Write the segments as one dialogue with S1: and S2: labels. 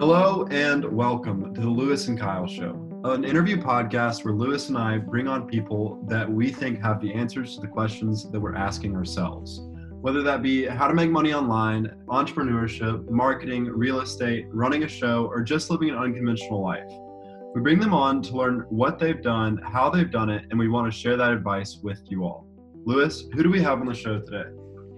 S1: Hello and welcome to the Louis and Kyle Show, an interview podcast where Louis and I bring on people that we think have the answers to the questions that we're asking ourselves. Whether that be how to make money online, entrepreneurship, marketing, real estate, running a show, or just living an unconventional life. We bring them on to learn what they've done, how they've done it, and we want to share that advice with you all. Louis, who do we have on the show today?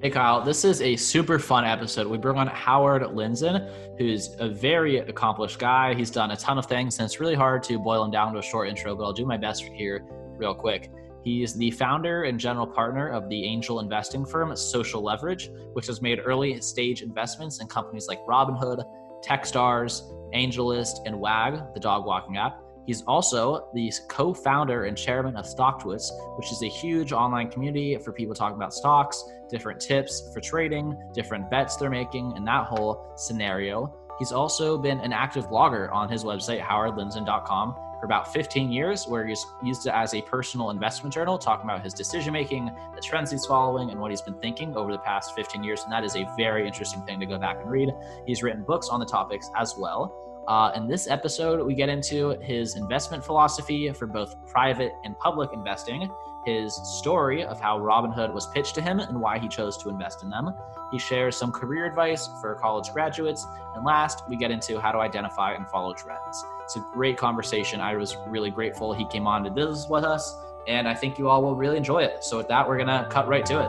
S2: Hey, Kyle, this is a super fun episode. We bring on Howard Lindzon, who's a very accomplished guy. He's done a ton of things, and it's really hard to boil him down to a short intro, but I'll do my best here real quick. He's the founder and general partner of the angel investing firm Social Leverage, which has made early stage investments in companies like Robinhood, Techstars, AngelList, and Wag, the dog walking app. He's also the co founder and chairman of StockTwits, which is a huge online community for people talking about stocks, different tips for trading, different bets they're making, and that whole scenario. He's also been an active blogger on his website, howardlindzon.com, for about 15 years, where he's used it as a personal investment journal, talking about his decision making, the trends he's following, and what he's been thinking over the past 15 years. And that is a very interesting thing to go back and read. He's written books on the topics as well. Uh, in this episode, we get into his investment philosophy for both private and public investing, his story of how Robinhood was pitched to him and why he chose to invest in them. He shares some career advice for college graduates. And last, we get into how to identify and follow trends. It's a great conversation. I was really grateful he came on to this with us, and I think you all will really enjoy it. So, with that, we're going to cut right to it.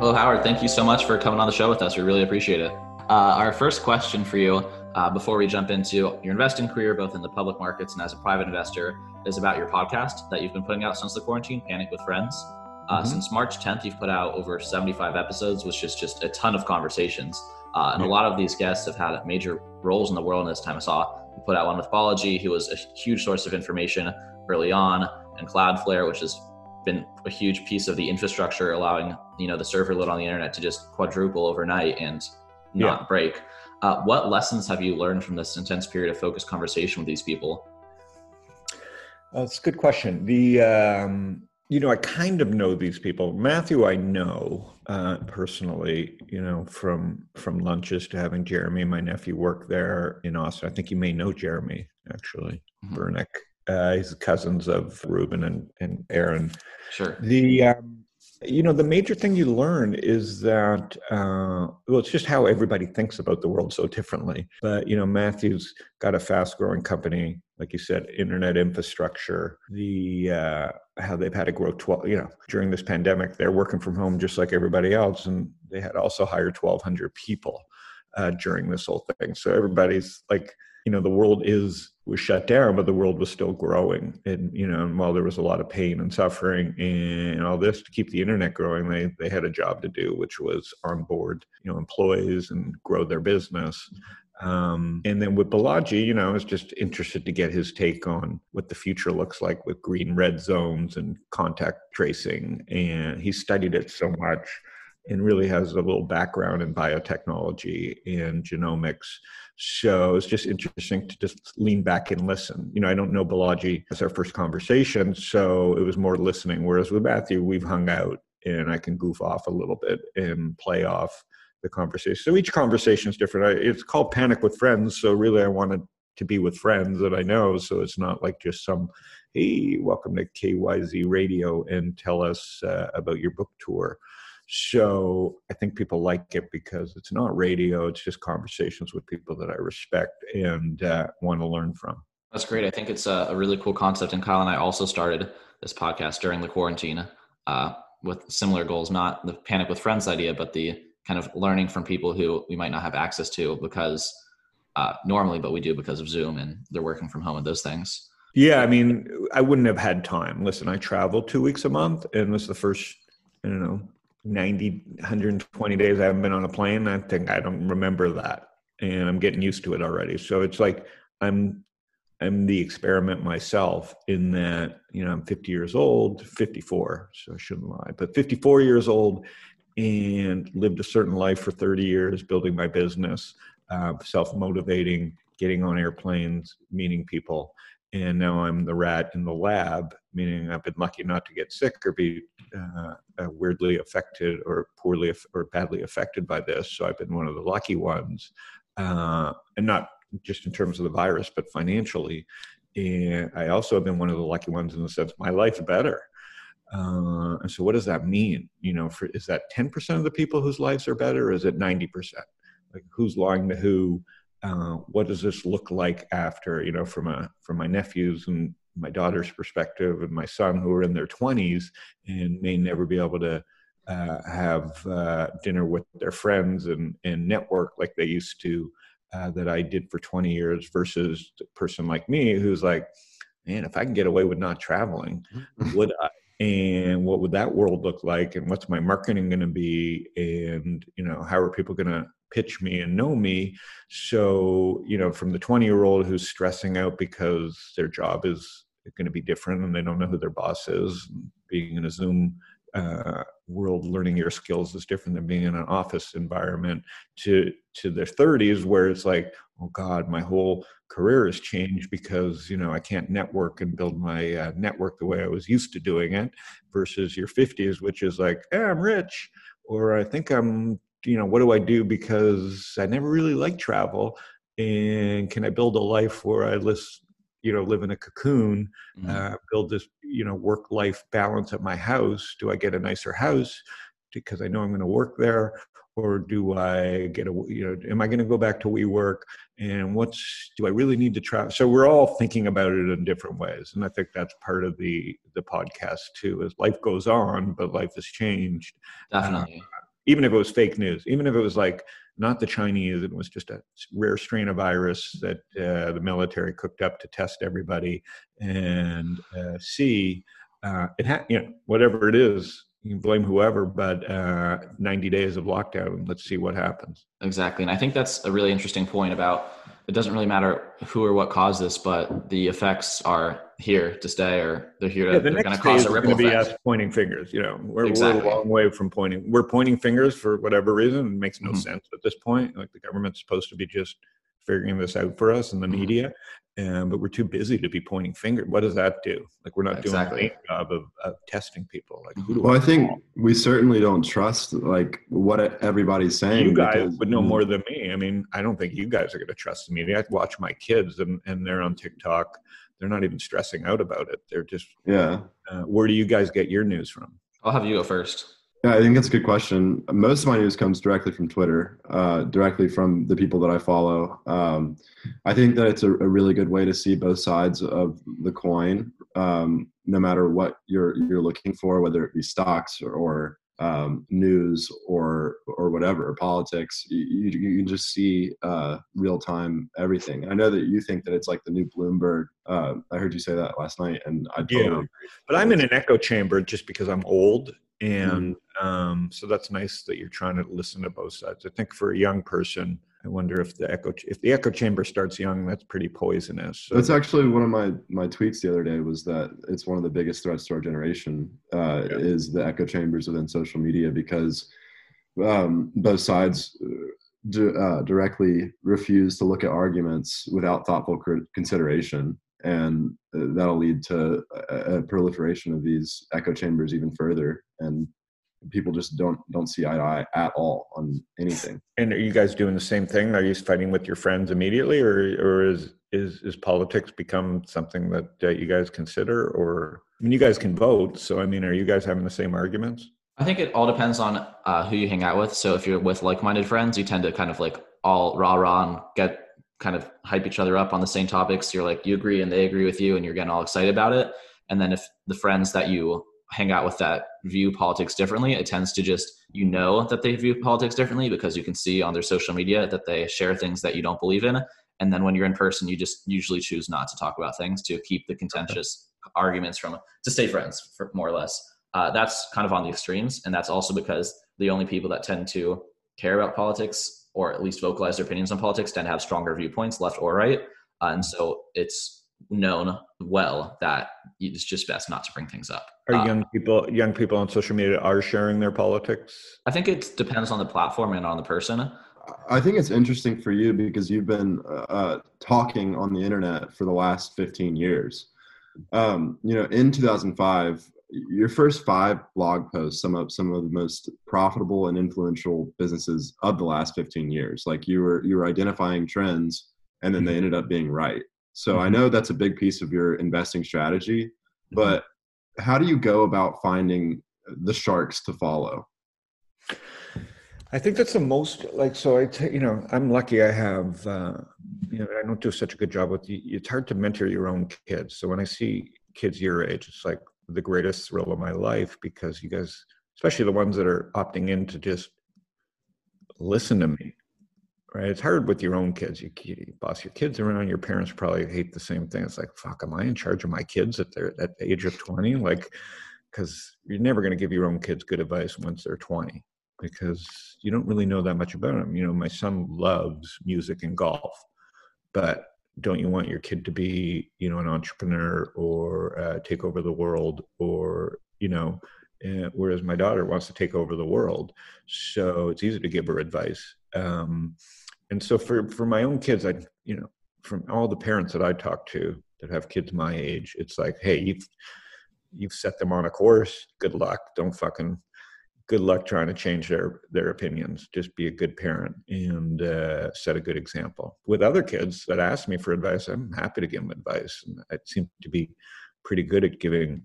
S2: Hello, Howard. Thank you so much for coming on the show with us. We really appreciate it. Uh, our first question for you uh, before we jump into your investing career, both in the public markets and as a private investor, is about your podcast that you've been putting out since the quarantine, Panic with Friends. Uh, mm-hmm. Since March 10th, you've put out over 75 episodes, which is just a ton of conversations. Uh, and a lot of these guests have had major roles in the world in this time. I saw you put out one with Balaji, who was a huge source of information early on, and Cloudflare, which has been a huge piece of the infrastructure, allowing you know the server load on the internet to just quadruple overnight and not yeah. break. Uh, what lessons have you learned from this intense period of focused conversation with these people?
S3: Uh, it's a good question. The um, you know, I kind of know these people. Matthew, I know uh, personally. You know, from from lunches to having Jeremy, my nephew, work there in Austin. I think you may know Jeremy actually, mm-hmm. Bernick. Uh, he's cousins of Ruben and, and Aaron.
S2: Sure.
S3: The um, you know, the major thing you learn is that, uh, well, it's just how everybody thinks about the world so differently. But, you know, Matthew's got a fast growing company, like you said, internet infrastructure, the, uh, how they've had to grow 12, you know, during this pandemic, they're working from home just like everybody else. And they had also hired 1,200 people uh, during this whole thing. So everybody's like, you know the world is was shut down but the world was still growing and you know and while there was a lot of pain and suffering and all this to keep the internet growing they they had a job to do which was onboard you know employees and grow their business um, and then with Balaji, you know, I was just interested to get his take on what the future looks like with green red zones and contact tracing. And he studied it so much and really has a little background in biotechnology and genomics. So it's just interesting to just lean back and listen. You know, I don't know Balaji as our first conversation, so it was more listening. Whereas with Matthew, we've hung out and I can goof off a little bit and play off the conversation. So each conversation is different. It's called Panic with Friends. So really, I wanted to be with friends that I know. So it's not like just some, hey, welcome to KYZ Radio and tell us uh, about your book tour. So I think people like it because it's not radio, it's just conversations with people that I respect and uh, want to learn from.
S2: That's great. I think it's a, really cool concept. And Kyle and I also started this podcast during the quarantine uh, with similar goals, not the panic with friends idea, but the kind of learning from people who we might not have access to because uh, normally, but we do because of Zoom and they're working from home and those things.
S3: Yeah, I mean, I wouldn't have had time. Listen, I travel two weeks a month, and this is the first, I don't know, 90 120 days i haven't been on a plane i think i don't remember that. And i'm getting used to it already. So it's like i'm i'm the experiment myself in that you know i'm 50 years old 54 so i shouldn't lie but 54 years old and lived a certain life for 30 years building my business uh, self-motivating getting on airplanes meeting people and now I'm the rat in the lab, meaning I've been lucky not to get sick or be uh, uh, weirdly affected or poorly or badly affected by this. So I've been one of the lucky ones. uh, and not just in terms of the virus, but financially. And I also have been one of the lucky ones in the sense my life's better. Uh, and so, what does that mean? You know, for, is that 10% of the people whose lives are better, or is it 90%? Like, who's lying to who? Uh, what does this look like after? You know, from a from my nephews and my daughter's perspective, and my son who are in their 20s and may never be able to uh, have uh, dinner with their friends and and network like they used to. Uh, that I did for 20 years versus a person like me who's like, man, if I can get away with not traveling, mm-hmm. would I? and what would that world look like and what's my marketing going to be and you know how are people going to pitch me and know me. So you know from the 20 year old who's stressing out because their job is going to be different and they don't know who their boss is being in a zoom uh, world learning your skills is different than being in an office environment to to their 30s where it's like oh god my whole career has changed because you know i can't network and build my uh, network the way i was used to doing it versus your 50s which is like hey, i'm rich or i think i'm you know what do i do because i never really liked travel and can i build a life where i list you know live in a cocoon mm-hmm. uh, build this you know work life balance at my house do i get a nicer house because i know i'm going to work there or do I get a you know am I going to go back to WeWork and what's do I really need to try? So we're all thinking about it in different ways, and I think that's part of the the podcast too. As life goes on, but life has changed.
S2: Definitely. Uh,
S3: even if it was fake news, even if it was like not the Chinese, it was just a rare strain of virus that uh, the military cooked up to test everybody and uh, see. Uh, it ha- you know whatever it is you can blame whoever, but uh, 90 days of lockdown. Let's see what happens.
S2: Exactly, and I think that's a really interesting point about it. Doesn't really matter who or what caused this, but the effects are here to stay, or they're here. To,
S3: yeah, the they're going to cause a ripple effect. Be us pointing fingers. You know, we're, exactly. we're, a long way from pointing. We're pointing fingers for whatever reason. It makes no mm-hmm. sense at this point. Like the government's supposed to be just figuring this out for us in the mm-hmm. media and but we're too busy to be pointing fingers. What does that do? Like we're not exactly. doing a job of, of testing people. Like
S1: who do well, I, I think we certainly don't trust like what everybody's saying.
S3: You guys because, would know more than me. I mean, I don't think you guys are going to trust the media. I watch my kids, and and they're on TikTok. They're not even stressing out about it. They're just
S1: yeah.
S3: Uh, where do you guys get your news from?
S2: I'll have you go first.
S1: Yeah, I think that's a good question. Most of my news comes directly from Twitter, uh, directly from the people that I follow. Um, I think that it's a, a, really good way to see both sides of the coin, um, no matter what you're you're looking for, whether it be stocks or, or um, news or or whatever, politics. You, you, you can just see uh, real time everything. I know that you think that it's like the new Bloomberg. Uh, I heard you say that last night, and I totally yeah.
S3: But I'm in an echo chamber just because I'm old Mm-hmm. and um, so that's nice that you're trying to listen to both sides i think for a young person i wonder if the echo if the echo chamber starts young that's pretty poisonous
S1: so. that's actually one of my my tweets the other day was that it's one of the biggest threats to our generation uh, yeah. is the echo chambers within social media because um, both sides uh, uh directly refuse to look at arguments without thoughtful consideration and uh, that'll lead to a, proliferation of these echo chambers even further and people just don't don't see eye to eye at all on anything
S3: and are you guys doing the same thing are you fighting with your friends immediately or or is is is politics become something that uh, you guys consider or i mean you guys can vote so i mean are you guys having the same arguments
S2: i think it all depends on uh, who you hang out with so if you're with like-minded friends you tend to kind of like all rah rah and get kind of hype each other up on the same topics. You're like, you agree and they agree with you, and you're getting all excited about it. And then if the friends that you hang out with that view politics differently, it tends to just, you know, that they view politics differently because you can see on their social media that they share things that you don't believe in. And then when you're in person, you just usually choose not to talk about things to keep the contentious arguments from, to stay friends, for more or less. Uh, that's kind of on the extremes. And that's also because the only people that tend to care about politics or at least vocalize their opinions on politics tend to have stronger viewpoints, left or right. Uh, and so it's known well that it's just best not to bring things up.
S3: Are um, young people young people on social media are sharing their politics?
S2: I think it depends on the platform and on the person.
S1: I think it's interesting for you because you've been uh, talking on the internet for the last 15 years. Um, you know, in 2005, your first five blog posts some of some of the most profitable and influential businesses of the last 15 years like you were you were identifying trends and then they mm-hmm. ended up being right so mm-hmm. i know that's a big piece of your investing strategy mm-hmm. but how do you go about finding the sharks to follow
S3: I think that's the most like so. I t- you know I'm lucky. I have uh, you know I don't do such a good job with. You. It's hard to mentor your own kids. So when I see kids your age, it's like the greatest thrill of my life because you guys, especially the ones that are opting in to just listen to me. Right? It's hard with your own kids. You, you boss your kids around. Your parents probably hate the same thing. It's like fuck. Am I in charge of my kids at their at the age of twenty? Like, because you're never going to give your own kids good advice once they're twenty because you don't really know that much about them. You know, my son loves music and golf, but don't you want your kid to be, you know, an entrepreneur or uh, take over the world or, you know, uh, whereas my daughter wants to take over the world. So it's easy to give her advice. Um, and so for, for my own kids, I, you know, from all the parents that I talk to that have kids my age, it's like, hey, you've, you've set them on a course. Good luck. Don't fucking good luck trying to change their their opinions just be a good parent and uh, set a good example with other kids that ask me for advice i'm happy to give them advice and i seem to be pretty good at giving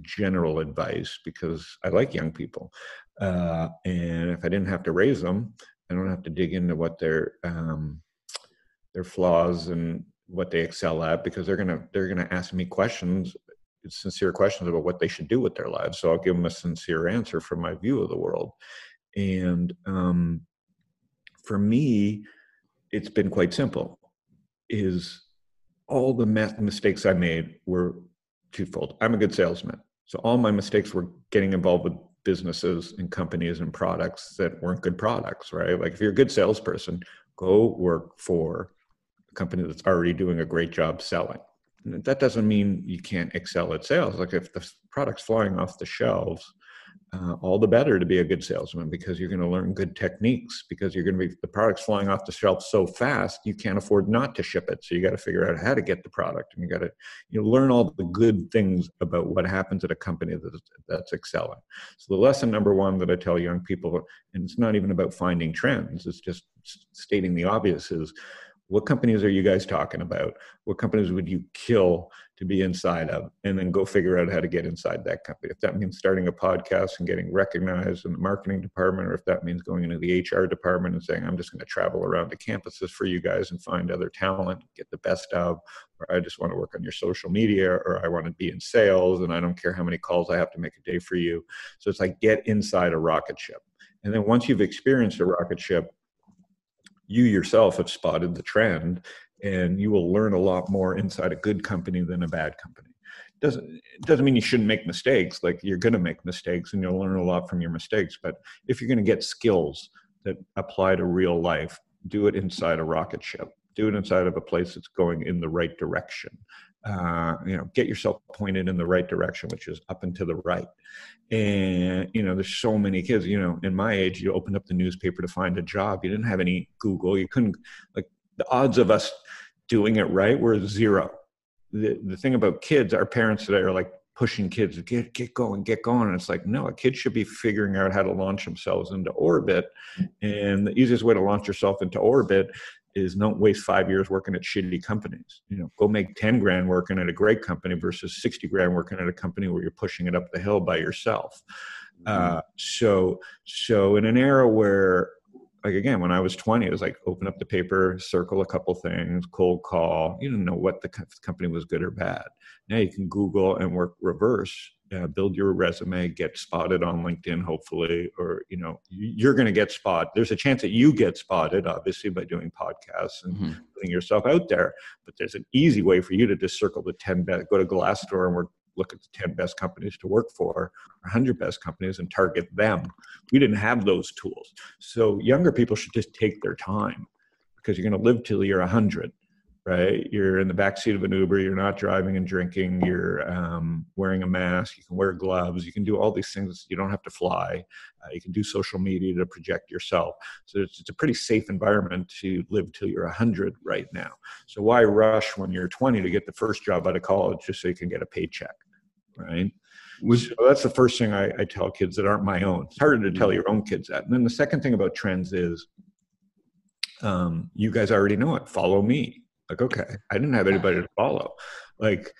S3: general advice because i like young people uh, and if i didn't have to raise them i don't have to dig into what their um, their flaws and what they excel at because they're gonna they're gonna ask me questions sincere questions about what they should do with their lives. So I'll give them a sincere answer from my view of the world. And um, for me, it's been quite simple. Is all the mistakes I made were twofold. I'm a good salesman, so all my mistakes were getting involved with businesses and companies and products that weren't good products. Right? Like if you're a good salesperson, go work for a company that's already doing a great job selling that doesn't mean you can't excel at sales. Like if the product's flying off the shelves, uh, all the better to be a good salesman because you're going to learn good techniques because you're going to be the product's flying off the shelf so fast you can't afford not to ship it. So you got to figure out how to get the product and you got to you know learn all the good things about what happens at a company that's, that's excelling. So the lesson number one that i tell young people and it's not even about finding trends it's just stating the obvious is what companies are you guys talking about? What companies would you kill to be inside of and then go figure out how to get inside that company. If that means starting a podcast and getting recognized in the marketing department or if that means going into the hr department and saying i'm just going to travel around the campuses for you guys and find other talent get the best of or i just want to work on your social media or i want to be in sales and i don't care how many calls i have to make a day for you. So it's like get inside a rocket ship. And then once you've experienced a rocket ship you yourself have spotted the trend and you will learn a lot more inside a good company than a bad company. Doesn't it doesn't mean you shouldn't make mistakes like you're going to make mistakes and you'll learn a lot from your mistakes but if you're going to get skills that apply to real life do it inside a rocket ship. Do it inside of a place that's going in the right direction. Uh, you know get yourself pointed in the right direction which is up and to the right. And you know there's so many kids you know in my age you opened up the newspaper to find a job. You didn't have any google. You couldn't like the odds of us doing it right were zero the, the thing about kids our parents today are like pushing kids get get going get going and it's like no a kid should be figuring out how to launch themselves into orbit and the easiest way to launch yourself into orbit is don't waste five years working at shitty companies. You know, go make 10 grand working at a great company versus 60 grand working at a company where you're pushing it up the hill by yourself. Mm-hmm. Uh, so, so in an era where, like again, when I was 20, it was like open up the paper, circle a couple things, cold call. You didn't know what the company was good or bad. Now you can Google and work reverse uh, build your resume, get spotted on LinkedIn, hopefully, or you know you're going to get spotted. There's a chance that you get spotted, obviously, by doing podcasts and mm-hmm. putting yourself out there. But there's an easy way for you to just circle the ten best, go to Glassdoor and work, look at the ten best companies to work for, hundred best companies, and target them. We didn't have those tools, so younger people should just take their time because you're going to live till you're hundred right? You're in the back seat of an Uber. You're not driving and drinking. You're um, wearing a mask. You can wear gloves. You can do all these things. You don't have to fly. Uh, you can do social media to project yourself. So it's, it's, a pretty safe environment to live till you're 100 right now. So why rush when you're 20 to get the first job out of college just so you can get a paycheck, right? so that's the first thing I, I, tell kids that aren't my own. It's harder to tell your own kids that. And then the second thing about trends is um, you guys already know it. Follow me. Like, okay, I didn't have anybody to follow. Like,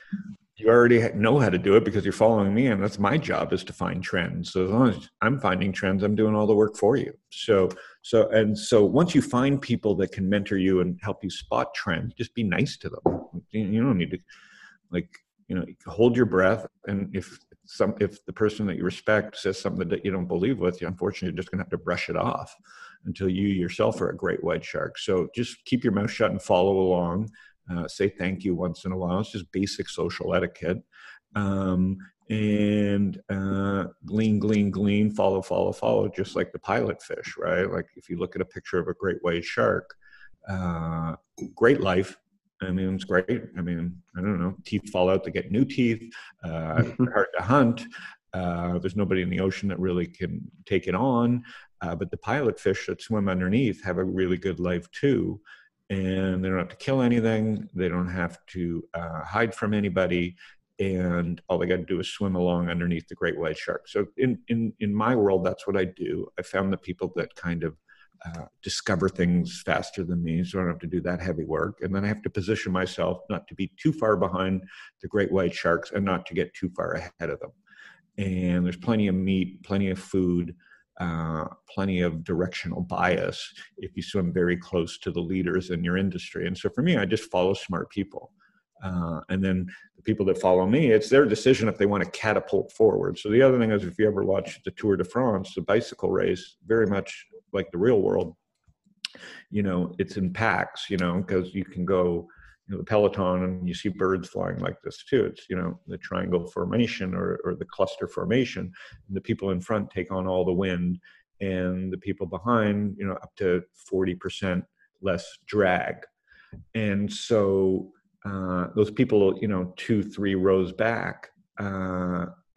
S3: you already know how to do it because you're following me, and that's my job is to find trends. So as long as I'm finding trends, I'm doing all the work for you. So, so and so once you find people that can mentor you and help you spot trends, just be nice to them. You don't need to, like, you know, hold your breath, and if some if the person that you respect says something that you don't believe with, you unfortunately you're just going to have to brush it off until you yourself are a great white shark. So just keep your mouth shut and follow along. Uh, say thank you once in a while. It's just basic social etiquette. Um, and uh, glean, glean, glean, follow, follow, follow, just like the pilot fish, right? Like if you look at a picture of a great white shark, uh, great life, I mean, it's great. I mean, I don't know, teeth fall out to get new teeth, uh, hard to hunt. Uh, there's nobody in the ocean that really can take it on. Uh, but the pilot fish that swim underneath have a really good life too. And they don't have to kill anything, they don't have to uh, hide from anybody. And all they got to do is swim along underneath the great white shark. So, in, in, in my world, that's what I do. I found the people that kind of uh, discover things faster than me, so I don't have to do that heavy work. And then I have to position myself not to be too far behind the great white sharks and not to get too far ahead of them. And there's plenty of meat, plenty of food, uh, plenty of directional bias if you swim very close to the leaders in your industry. And so for me, I just follow smart people. Uh, and then the people that follow me, it's their decision if they want to catapult forward. So the other thing is, if you ever watch the Tour de France, the bicycle race, very much like the real world, you know, it's in packs, you know, because you can go, you know, the peloton and you see birds flying like this too. It's, you know, the triangle formation or, or the cluster formation. And the people in front take on all the wind and the people behind, you know, up to 40% less drag. And so uh, those people, you know, two, three rows back, uh,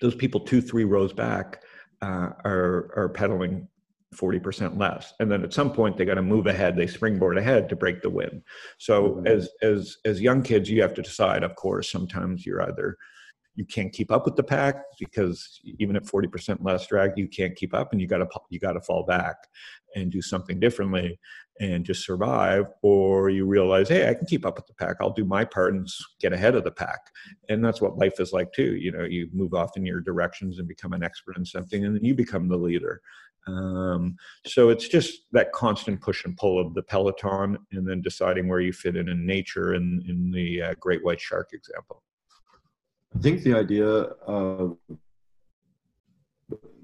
S3: those people two, three rows back uh, are are pedaling 40% less and then at some point they got to move ahead they springboard ahead to break the wind so mm-hmm. as as as young kids you have to decide of course sometimes you're either you can't keep up with the pack because even at 40% less drag you can't keep up and you got to you got to fall back and do something differently and just survive or you realize hey i can keep up with the pack. I'll do my part and get ahead of the pack. And that's what life is like too you know you move off in your directions and become an expert in something and then you become the leader. Um, so it's just that constant push and pull of the peloton and then deciding where you fit in in nature and in the uh, great white shark example
S1: i think the idea of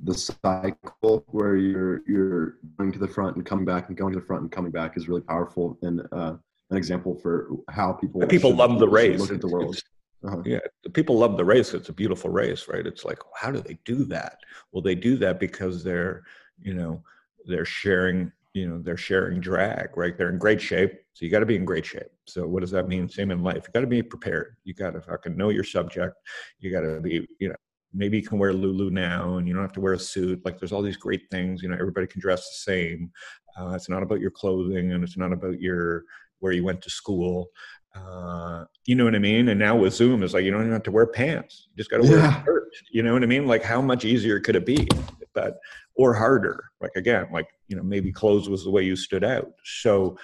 S1: the cycle where you're you're going to the front and coming back and going to the front and coming back is really powerful and uh, an example for how people
S3: people love the race
S1: look at the world.
S3: Uh-huh. yeah people love the race. It's a beautiful race right? It's like how do they do that? Well they do that because they're you know they're sharing you know they're sharing drag right? They're in great shape so you got to be in great shape. So what does that mean? Same in life you got to be prepared. You got to fucking know your subject. You got to be you know maybe you can wear lulu now and you don't have to wear a suit. Like there's all these great things you know everybody can dress the same. Uh, it's not about your clothing and it's not about your where you went to school uh, you know what I mean? And now with Zoom, it's like you don't even have to wear pants. You just got to wear yeah. a shirt. You know what I mean? Like how much easier could it be? But or harder? Like again, like you know maybe clothes was the way you stood out. So,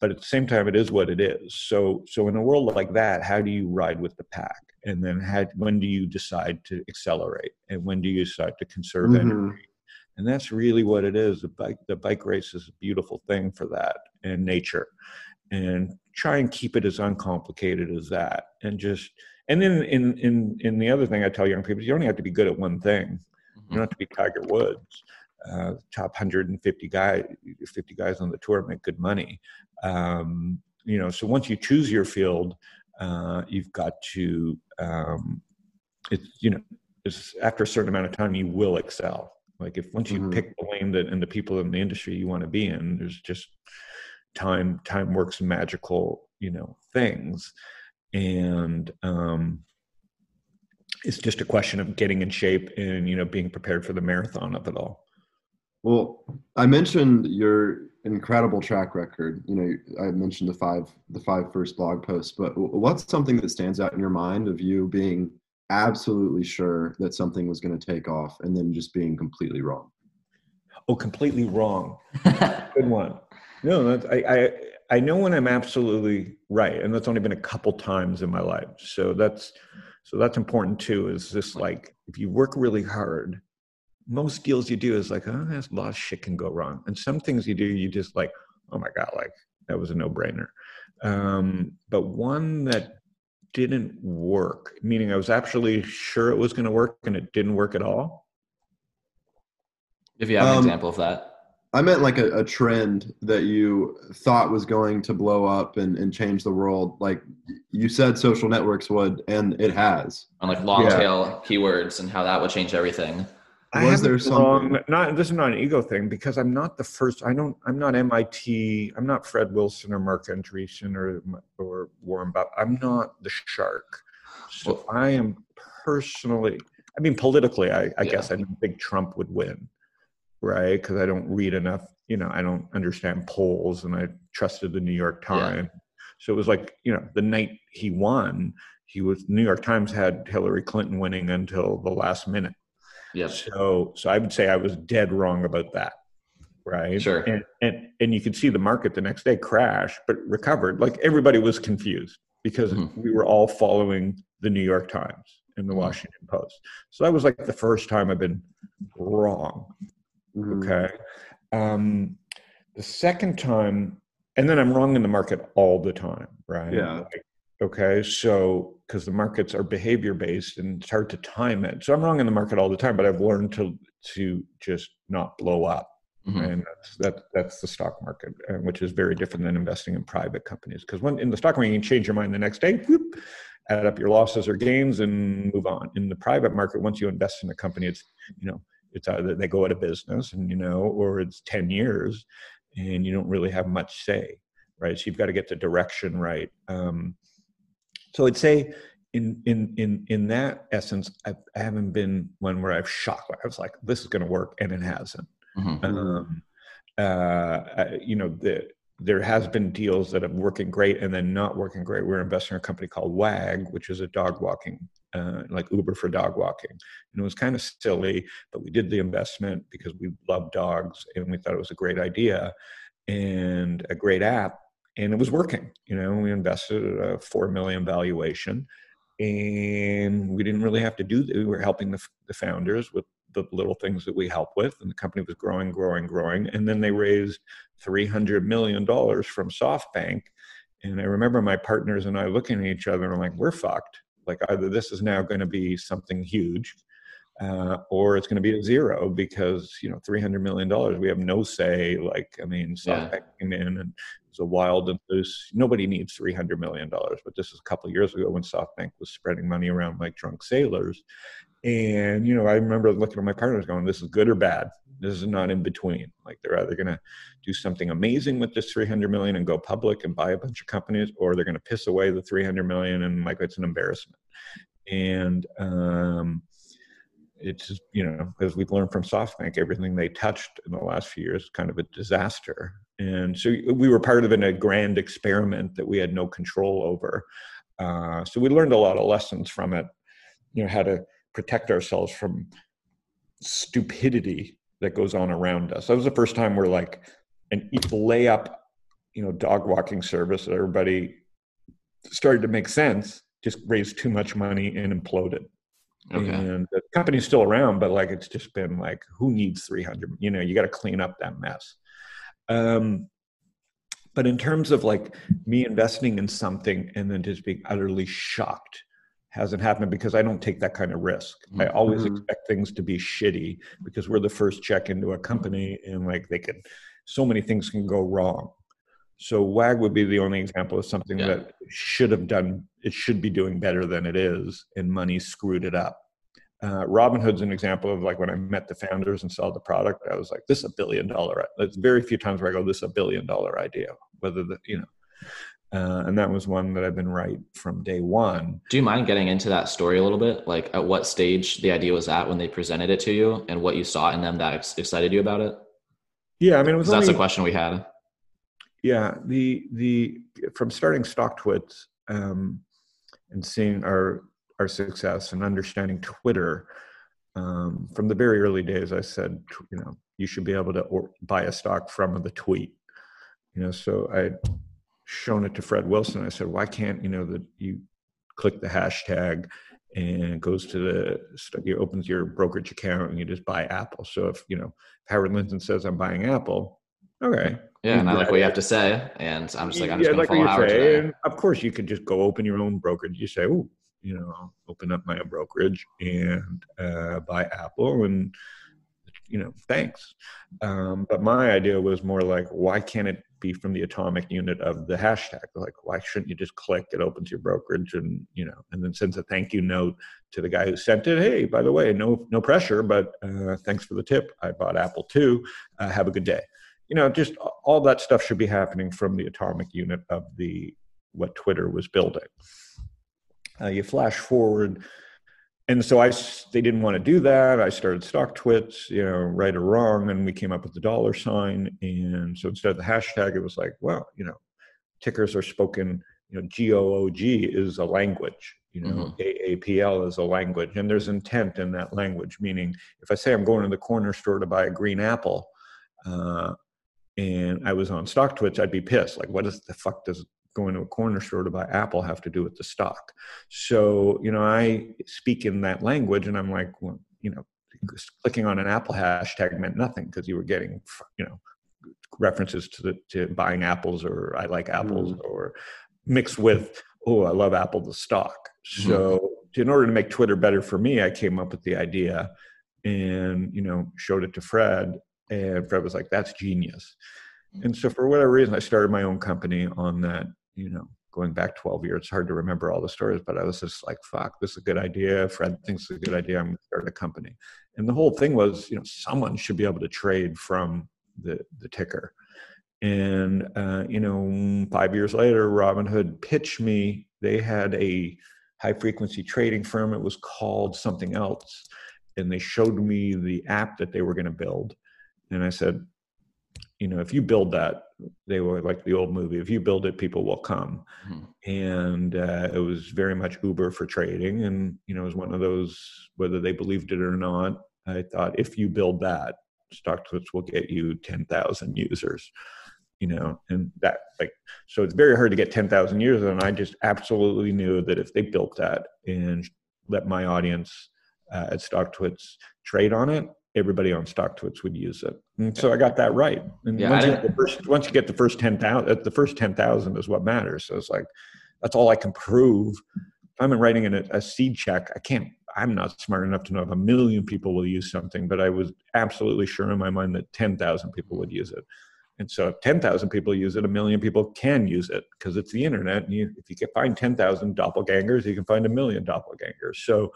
S3: but at the same time, it is what it is. So so in a world like that, how do you ride with the pack? and then how, when do you decide to accelerate and when do you decide to conserve mm-hmm. energy and that's really what it is the bike the bike race is a beautiful thing for that and nature and try and keep it as uncomplicated as that. And just and then in in in the other thing i tell young people you don't have to be good at one thing. You don't have to be tiger woods uh, top 150 guy 50 guys on the tour make good money. Um, you know so once you choose your field uh, you've got to um, it's you know it's after a certain amount of time you will excel. Like if once you mm-hmm. pick the lane that and the people in the industry you want to be in there's just time time works magical you know things and um it's just a question of getting in shape and you know being prepared for the marathon of it all
S1: well i mentioned your incredible track record. You know, I mentioned the five the five first blog posts, but what's something that stands out in your mind of you being absolutely sure that something was going to take off and then just being completely wrong?
S3: Oh, completely wrong. Good one. No, that's, I, I I know when I'm absolutely right, and that's only been a couple times in my life. So that's so that's important too. Is this like if you work really hard, most deals you do is like, oh, there's a lot of shit can go wrong, and some things you do, you just like, oh my god, like that was a no brainer. Um, but one that didn't work, meaning I was actually sure it was going to work and it didn't work at all.
S2: If you have an um, example of that.
S1: I meant like a, a, trend that you thought was going to blow up and, and change the world. Like you said, social networks would, and it has.
S2: On like long yeah. tail keywords and how that would change everything.
S3: I was there something? not this is not an ego thing because I'm not the first. I don't. I'm not MIT. I'm not Fred Wilson or Marc Andreessen or or Warren Buffett. I'm not the shark. So well, I am personally. I mean, politically, I, I yeah. guess I don't think Trump would win right? Because I don't read enough, you know, I don't understand polls and I trusted the New York Times. Yeah. So it was like, you know, the night he won, he was New York Times had Hillary Clinton winning until the last minute.
S2: Yeah.
S3: So so I would say I was dead wrong about that. Right.
S2: Sure.
S3: And and and you could see the market the next day crash, but recovered. Like everybody was confused because mm-hmm. we were all following the New York Times and the mm-hmm. Washington Post. So that was like the first time I've been wrong. Mm. Okay. Um, the second time, and then I'm wrong in the market all the time, right?
S1: Yeah.
S3: Like, okay. So, because the markets are behavior based and it's hard to time it. So I'm wrong in the market all the time, but I've learned to to just not blow up. Mm-hmm. And that's, that, that's the stock market, uh, which is very different than investing in private companies. Because when in the stock market, you can change your mind the next day, whoop, add up your losses or gains, and move on. In the private market, once you invest in a company, it's you know it's either they go out of business and you know or it's 10 years and you don't really have much say right so you've got to get the direction right um, so i'd say in in in in that essence I've, i have not been one where i've shocked i was like this is going to work and it hasn't mm-hmm. um, uh, you know the there has been deals that have working great and then not working great. We're investing in a company called WAG, which is a dog walking, uh, like Uber for dog walking. And it was kind of silly, but we did the investment because we love dogs and we thought it was a great idea and a great app. And it was working. You know, we invested at a four million valuation, and we didn't really have to do that. We were helping the, the founders with the little things that we help with and the company was growing growing growing and then they raised 300 million dollars from softbank and i remember my partners and i looking at each other and i'm like we're fucked like either this is now going to be something huge uh, or it's going to be a zero because you know 300 million dollars we have no say like i mean softbank yeah. came in and it was a wild and loose nobody needs 300 million dollars but this is a couple years ago when softbank was spreading money around like drunk sailors and, you know, I remember looking at my partners going, this is good or bad. This is not in between. Like they're either going to do something amazing with this 300 million and go public and buy a bunch of companies, or they're going to piss away the 300 million and like it's an embarrassment. And, um, it's you know, as we've learned from SoftBank, everything they touched in the last few years is kind of a disaster. And so we were part of in a grand experiment that we had no control over. Uh, so we learned a lot of lessons from it. You know, how to protect ourselves from stupidity that goes on around us. That was the first time we're like an lay up, you know, dog walking service that everybody started to make sense, just raised too much money and imploded. Okay. And the company's still around, but like it's just been like, who needs 300? You know, you got to clean up that mess. Um, but in terms of like me investing in something and then just being utterly shocked hasn't happened because I don't take that kind of risk. I always mm-hmm. expect things to be shitty because we're the first check into a company and like they can so many things can go wrong. So WAG would be the only example of something yeah. that should have done it should be doing better than it is and money screwed it up. Uh, Robinhood's an example of like when I met the founders and saw the product, I was like, this is a billion dollar. There's very few times where I go, this is a billion dollar idea. Whether the, you know, uh, and that was one that I've been right from day one.
S2: Do you mind getting into that story a little bit? Like at what stage the idea was at when they presented it to you, and what you saw in them that ex- excited you about it?
S3: Yeah, I mean, it was
S2: only, that's a question we had.
S3: Yeah, the the from starting StockTwits um, and seeing our our success and understanding Twitter. Um, from the very early days, I said, you know, you should be able to or, buy a stock from the tweet. You know, so I shown it to Fred Wilson. I said, why can't you know that you click the hashtag and it goes to the it opens your brokerage account and you just buy Apple. So if you know Howard Lindzon says I'm buying Apple, okay.
S2: Yeah, and I like what you have to say, and I'm just like I'm just yeah, gonna like follow Howard
S3: say, And of course, you could just go open your own brokerage. You say, oh, you know, I'll open up my brokerage and uh, buy Apple, and you know, thanks. Um, but my idea was more like, why can't it be from the atomic unit of the hashtag. Like, why shouldn't you just click? It opens your brokerage, and you know, and then sends a thank you note to the guy who sent it. Hey, by the way, no no pressure, but uh, thanks for the tip. I bought Apple too. Uh, have a good day. You know, just all that stuff should be happening from the atomic unit of the what Twitter was building. Uh, you flash forward and so I they didn't want to do that. I started StockTwits, you know, right or wrong, and we came up with the dollar sign. And so instead of the hashtag, it was like, well, you know, tickers are spoken. You know, G O O G is a language. You know, mm-hmm. AAPL is a language, and there's intent in that language. Meaning, if I say I'm going to the corner store to buy a green apple, uh, and I was on StockTwits, I'd be pissed. Like, what is the fuck does going to a corner store to buy Apple have to do with the stock? So, you know, I speak in that language and I'm like, well, you know, clicking on an Apple hashtag meant nothing because you were getting, you know, references to the to buying apples or I like apples mm. or mixed with, oh, I love Apple the stock. So, mm. in order to make Twitter better for me, I came up with the idea and, you know, showed it to Fred. And Fred was like, that's genius. And so, for whatever reason, I started my own company on that you know, going back 12 years, it's hard to remember all the stories, but I was just like, fuck, this is a good idea. Fred thinks it's a good idea. I'm going to start a company. And the whole thing was, you know, someone should be able to trade from the, the ticker. And, uh, you know, five years later, Robinhood pitched me. They had a high frequency trading firm. It was called something else. And they showed me the app that they were going to build. And I said, you know, if you build that, they were like the old movie. If you build it, people will come. Mm-hmm. And uh, it was very much Uber for trading, and you know, it was one of those whether they believed it or not. I thought if you build that, StockTwits will get you ten thousand users. You know, and that like so it's very hard to get ten thousand users, and I just absolutely knew that if they built that and let my audience uh, at StockTwits trade on it, everybody on StockTwits would use it. And so I got that right. And yeah, once, you get the first, once you get the first 10,000, uh, the first 10,000 is what matters. So it's like, that's all I can prove. If I'm writing in a, a seed check, I can't, I'm not smart enough to know if a million people will use something, but I was absolutely sure in my mind that 10,000 people would use it. And so if 10,000 people use it, a million people can use it because it's the internet. And you, if you can find 10,000 doppelgangers, you can find a million doppelgangers. So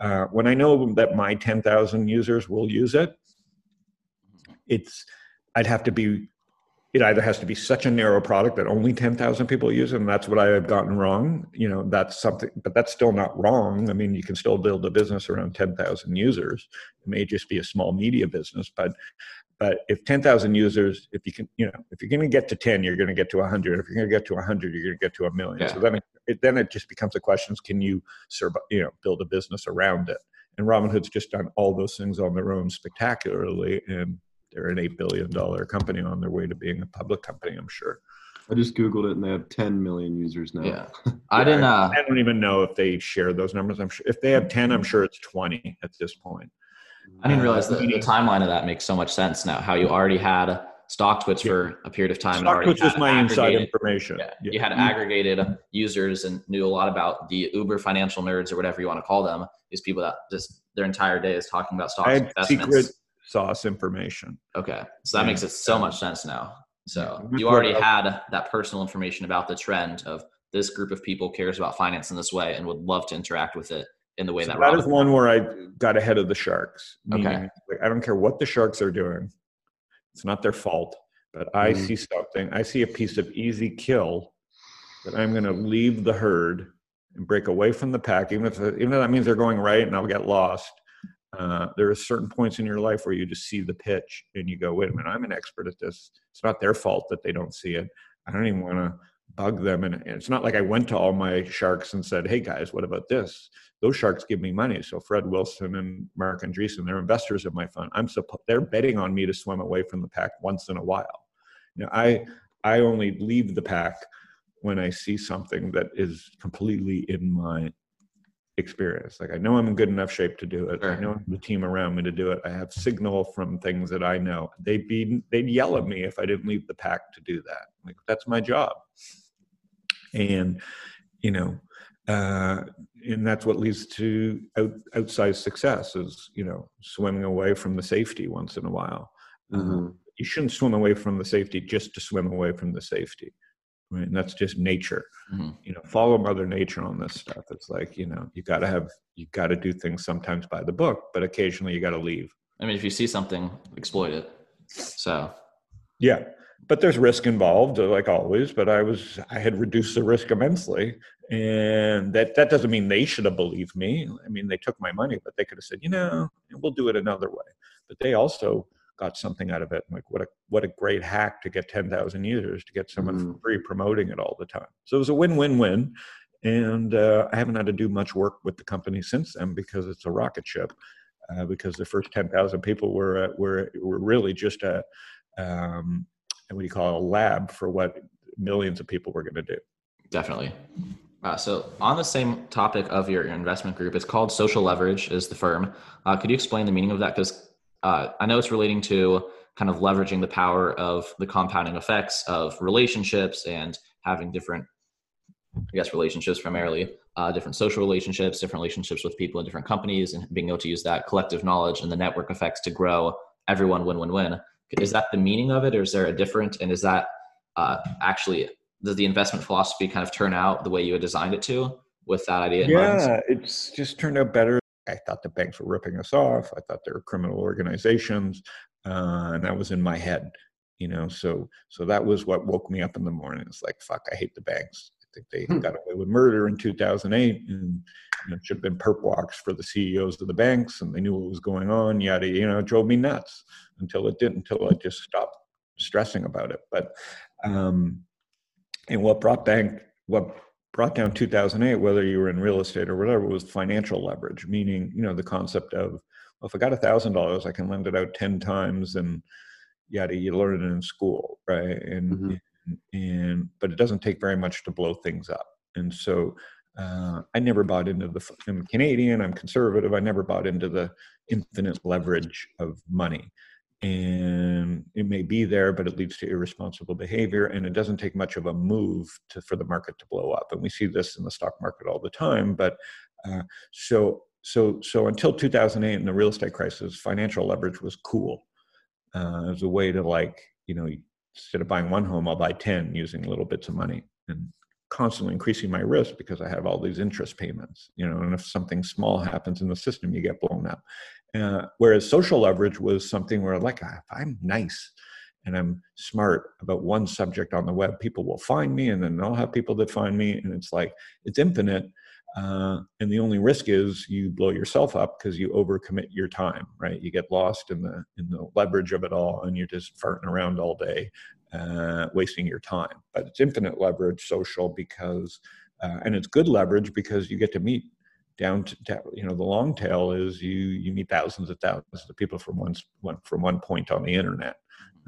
S3: uh, when I know that my 10,000 users will use it, it's I'd have to be it either has to be such a narrow product that only 10,000 people use it, and that's what I have gotten wrong. You know, that's something, but that's still not wrong. I mean, you can still build a business around 10,000 users. It may just be a small media business, but but if 10,000 users, if you can, you know, if you're going to get to 10, you're going to get to 100. If you're going to get to 100, you're going to get to a million. Yeah. So then it, then it just becomes a question: Can you, survive, you know, build a business around it? And Robinhood's just done all those things on their own spectacularly, and they're an eight billion dollar company on their way to being a public company. I'm sure.
S1: I just googled it, and they have 10 million users now.
S2: Yeah, I didn't. Uh,
S3: I don't even know if they share those numbers. I'm sure if they have 10, I'm sure it's 20 at this point.
S2: I didn't uh, realize that the timeline of that makes so much sense now. How you already had StockTwits yeah. for a period of time.
S3: StockTwits was my inside information.
S2: Yeah. yeah. You had mm-hmm. aggregated users and knew a lot about the Uber financial nerds or whatever you want to call them. These people that just their entire day is talking about stocks. I had investments. secret
S3: sauce information.
S2: Okay, so that makes it so much sense now. So you already had that personal information about the trend of this group of people cares about finance in this way and would love to interact with it in the way so that.
S3: That is one where I got ahead of the sharks. Okay, like, I don't care what the sharks are doing. It's not their fault. But I mm. see something, I see a piece of easy kill that I'm going to leave the herd and break away from the pack, even if, even if that means they're going right and I'll get lost. Uh, there are certain points in your life where you just see the pitch and you go, wait a minute, I'm an expert at this. It's not their fault that they don't see it. I don't even want to bug them. And it's not like I went to all my sharks and said, "Hey guys, what about this?" Those sharks give me money. So Fred Wilson and Marc Andreessen, they're investors in my fund. I'm suppo- they're betting on me to swim away from the pack once in a while. Know, I I only leave the pack when I see something that is completely in my experience. Like I know I'm in good enough shape to do it. Sure. I know the team around me to do it. I have signal from things that I know. They'd be they'd yell at me if I didn't leave the pack to do that. Like that's my job. And you know, uh, and that's what leads to out, outsized success is you know swimming away from the safety once in a while. Mm-hmm. Uh, you shouldn't swim away from the safety just to swim away from the safety right? And that's just nature. Mm-hmm. You know, follow Mother Nature on this stuff. It's like you know, you got to have, you got to do things sometimes by the book, but occasionally you got to leave.
S2: I mean, if you see something, exploit it. So,
S3: yeah, but there's risk involved, like always. But I was, I had reduced the risk immensely, and that that doesn't mean they should have believed me. I mean, they took my money, but they could have said, you know, we'll do it another way. But they also got something out of it. Like what a what a great hack to get ten thousand users to get someone mm. free promoting it all the time. So it was a win win win, and uh, I haven't had to do much work with the company since then because it's a rocket ship. Uh, because the first ten thousand people were uh, were were really just a um, what do you call it, a lab for what millions of people were going to do.
S2: Definitely. Uh, so on the same topic of your, your, investment group, it's called Social Leverage is the firm. Uh, could you explain the meaning of that? Because uh, I know it's relating to kind of leveraging the power of the compounding effects of relationships and having different, I guess, relationships primarily, uh, different social relationships, different relationships with people in different companies, and being able to use that collective knowledge and the network effects to grow everyone win win win. Is that the meaning of it, or is there a different? And is that uh, actually does the investment philosophy kind of turn out the way you had designed it to with that idea?
S3: yeah, it's just turned out better I thought the banks were ripping us off. I thought they were criminal organizations, uh, and that was in my head, you know. So, so that was what woke me up in the morning. It's like, fuck, I hate the banks. I think they hmm. got away with murder in 2008, and you know, it should have been perp walks for the CEOs of the banks, and they knew what was going on. Yada, you know, it drove me nuts until it didn't. Until I just stopped stressing about it. But, um, and what brought bank what brought down 2008 whether you were in real estate or whatever was financial leverage meaning you know the concept of well, if i got a thousand dollars i can lend it out 10 times and yada you learn it in school right and, mm-hmm. and, and but it doesn't take very much to blow things up and so uh, I never bought into the. I'm Canadian. I'm conservative. I never bought into the infinite leverage of money and it may be there, but it leads to irresponsible behavior, and it doesn't take much of a move to, for the market to blow up. And we see this in the stock market all the time. But uh, so so so until 2008 in the real estate crisis, financial leverage was cool. Uh, as a way to like you know instead of buying one home, I'll buy ten using little bits of money and constantly increasing my risk because I have all these interest payments. You know, and if something small happens in the system, you get blown up. Uh, whereas social leverage was something where, like, if I'm nice and I'm smart about one subject on the web, people will find me, and then I'll have people that find me, and it's like it's infinite. Uh, and the only risk is you blow yourself up because you overcommit your time, right? You get lost in the in the leverage of it all, and you're just farting around all day, uh, wasting your time. But it's infinite leverage, social, because uh, and it's good leverage because you get to meet down to you know the long tail is you you meet thousands of thousands of people from one, one from one point on the internet.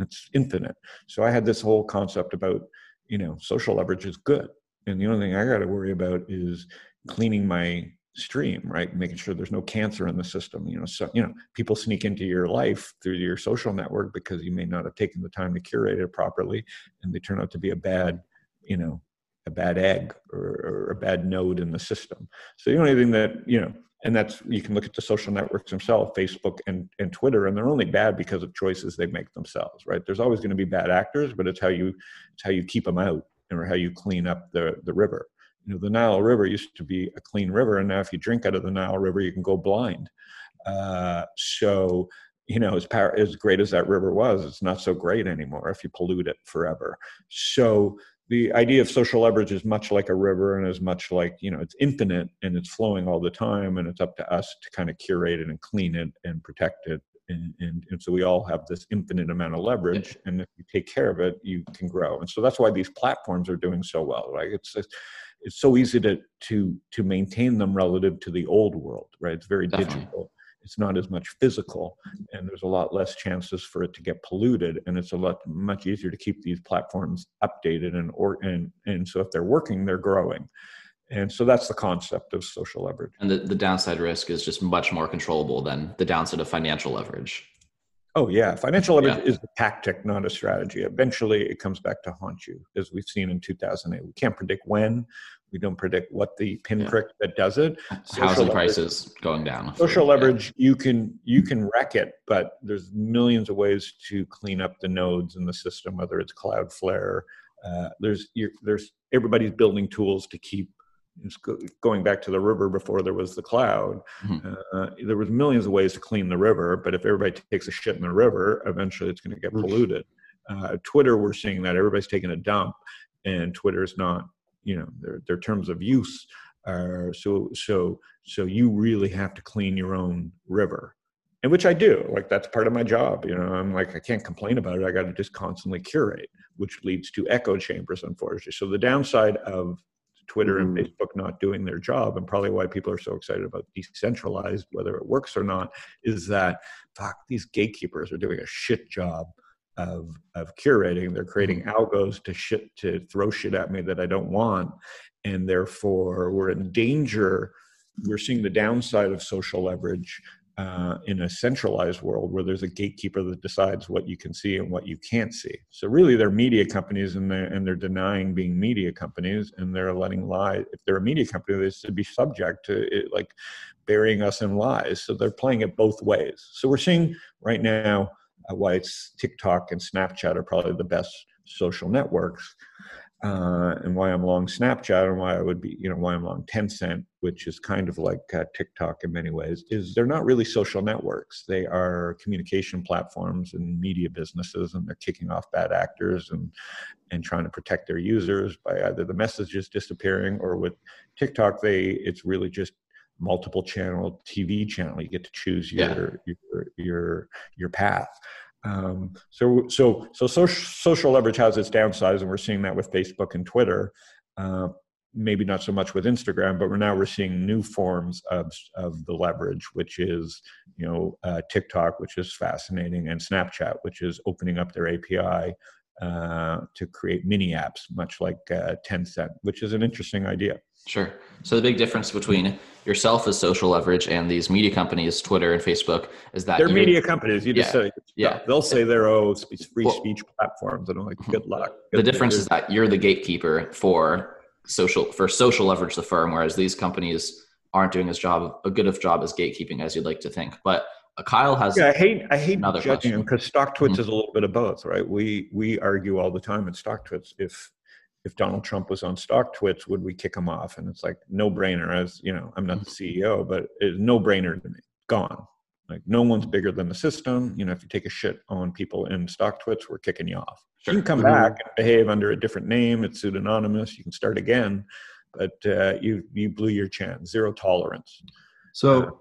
S3: It's infinite. So i had this whole concept about you know social leverage is good. And the only thing i got to worry about is cleaning my stream right? Making sure there's no cancer in the system you know so you know people sneak into your life through your social network because you may not have taken the time to curate it properly and they turn out to be a bad you know a bad egg or, or, a bad node in the system. So the only thing that you know, and that's you can look at the social networks themselves, Facebook and and Twitter, and they're only bad because of choices they make themselves. Right? There's always going to be bad actors, but it's how you it's how you keep them out or how you clean up the the river. You know, the Nile River used to be a clean river, and now if you drink out of the Nile River, you can go blind. Uh, so you know, as power, as great as that river was, it's not so great anymore if you pollute it forever. So the idea of social leverage is much like a river and is much like you know it's infinite and it's flowing all the time and it's up to us to kind of curate it and clean it and protect it. And, and, and so we all have this infinite amount of leverage and if you take care of it you can grow. And so that's why these platforms are doing so well right? It's it's, it's so easy to to to maintain them relative to the old world right? It's very Definitely. digital it's not as much physical and there's a lot less chances for it to get polluted and it's a lot much easier to keep these platforms updated and or and and so if they're working they're growing and so that's the concept of social leverage.
S2: And the, the downside risk is just much more controllable than the downside of financial leverage.
S3: Oh, yeah. Financial leverage yeah. is a tactic, not a strategy. Eventually, it comes back to haunt you, as we've seen in 2008. We can't predict when. We don't predict what the pinprick yeah. that does it.
S2: Social Housing leverage, prices going down.
S3: Social leverage, you can you can wreck it, but there's millions of ways to clean up the nodes in the system, whether it's Cloudflare. Uh, there's there's everybody's building tools to keep going back to the river before there was the cloud mm-hmm. uh, there was millions of ways to clean the river but if everybody takes a shit in the river eventually it's going to get polluted uh, twitter we're seeing that everybody's taking a dump and twitter's not you know their, their terms of use are so so so you really have to clean your own river and which i do like that's part of my job you know i'm like i can't complain about it i got to just constantly curate which leads to echo chambers unfortunately so the downside of Twitter mm-hmm. and Facebook not doing their job, and probably why people are so excited about decentralized, whether it works or not, is that fuck these gatekeepers are doing a shit job of of curating. They're creating mm-hmm. algos to shit to throw shit at me that I don't want, and therefore we're in danger. We're seeing the downside of social leverage uh, in a centralized world where there's a gatekeeper that decides what you can see and what you can't see. So really, they're media companies, and they're and they're denying being media companies, and they're letting lie. If they're a media company, they should be subject to it, like burying us in lies. So they're playing it both ways. So we're seeing right now why it's TikTok and Snapchat are probably the best social networks uh, and why I'm long Snapchat and why I would be, you know, why I'm long Tencent, which is kind of like uh, TikTok in many ways, is they're not really social networks. They are communication platforms and media businesses, and they're kicking off bad actors and and trying to protect their users by either the messages disappearing or with TikTok, they it's really just multiple channel TV channel. You get to choose your yeah. your your your path. Um, so, so, so social, social leverage has its downsides, and we're seeing that with Facebook and Twitter. Uh, maybe not so much with Instagram, but we're now we're seeing new forms of of the leverage, which is you know uh, TikTok, which is fascinating, and Snapchat, which is opening up their API uh, to create mini apps, much like uh, Tencent, which is an interesting idea.
S2: Sure. So the big difference between yourself as social leverage and these media companies, Twitter and Facebook, is that
S3: they're media companies. You just yeah, say, yeah, they'll say they're oh free well, speech platforms, and I'm like, good luck.
S2: Good the difference is that you're the gatekeeper for social for social leverage the firm, whereas these companies aren't doing as job a good of job as gatekeeping as you'd like to think. But uh, Kyle has.
S3: Yeah, I hate I hate judging them because StockTwits mm-hmm. is a little bit of both, right? We we argue all the time at StockTwits if if Donald Trump was on StockTwits, would we kick him off? And it's like no brainer. As you know, I'm not the mm-hmm. CEO, but it's no brainer to me. Gone. Like no one's bigger than the system. You know, if you take a shit on people in StockTwits, we're kicking you off. Sure. You can come mm-hmm. back and behave under a different name. It's pseudonymous. You can start again, but uh, you you blew your chance. Zero tolerance.
S1: So.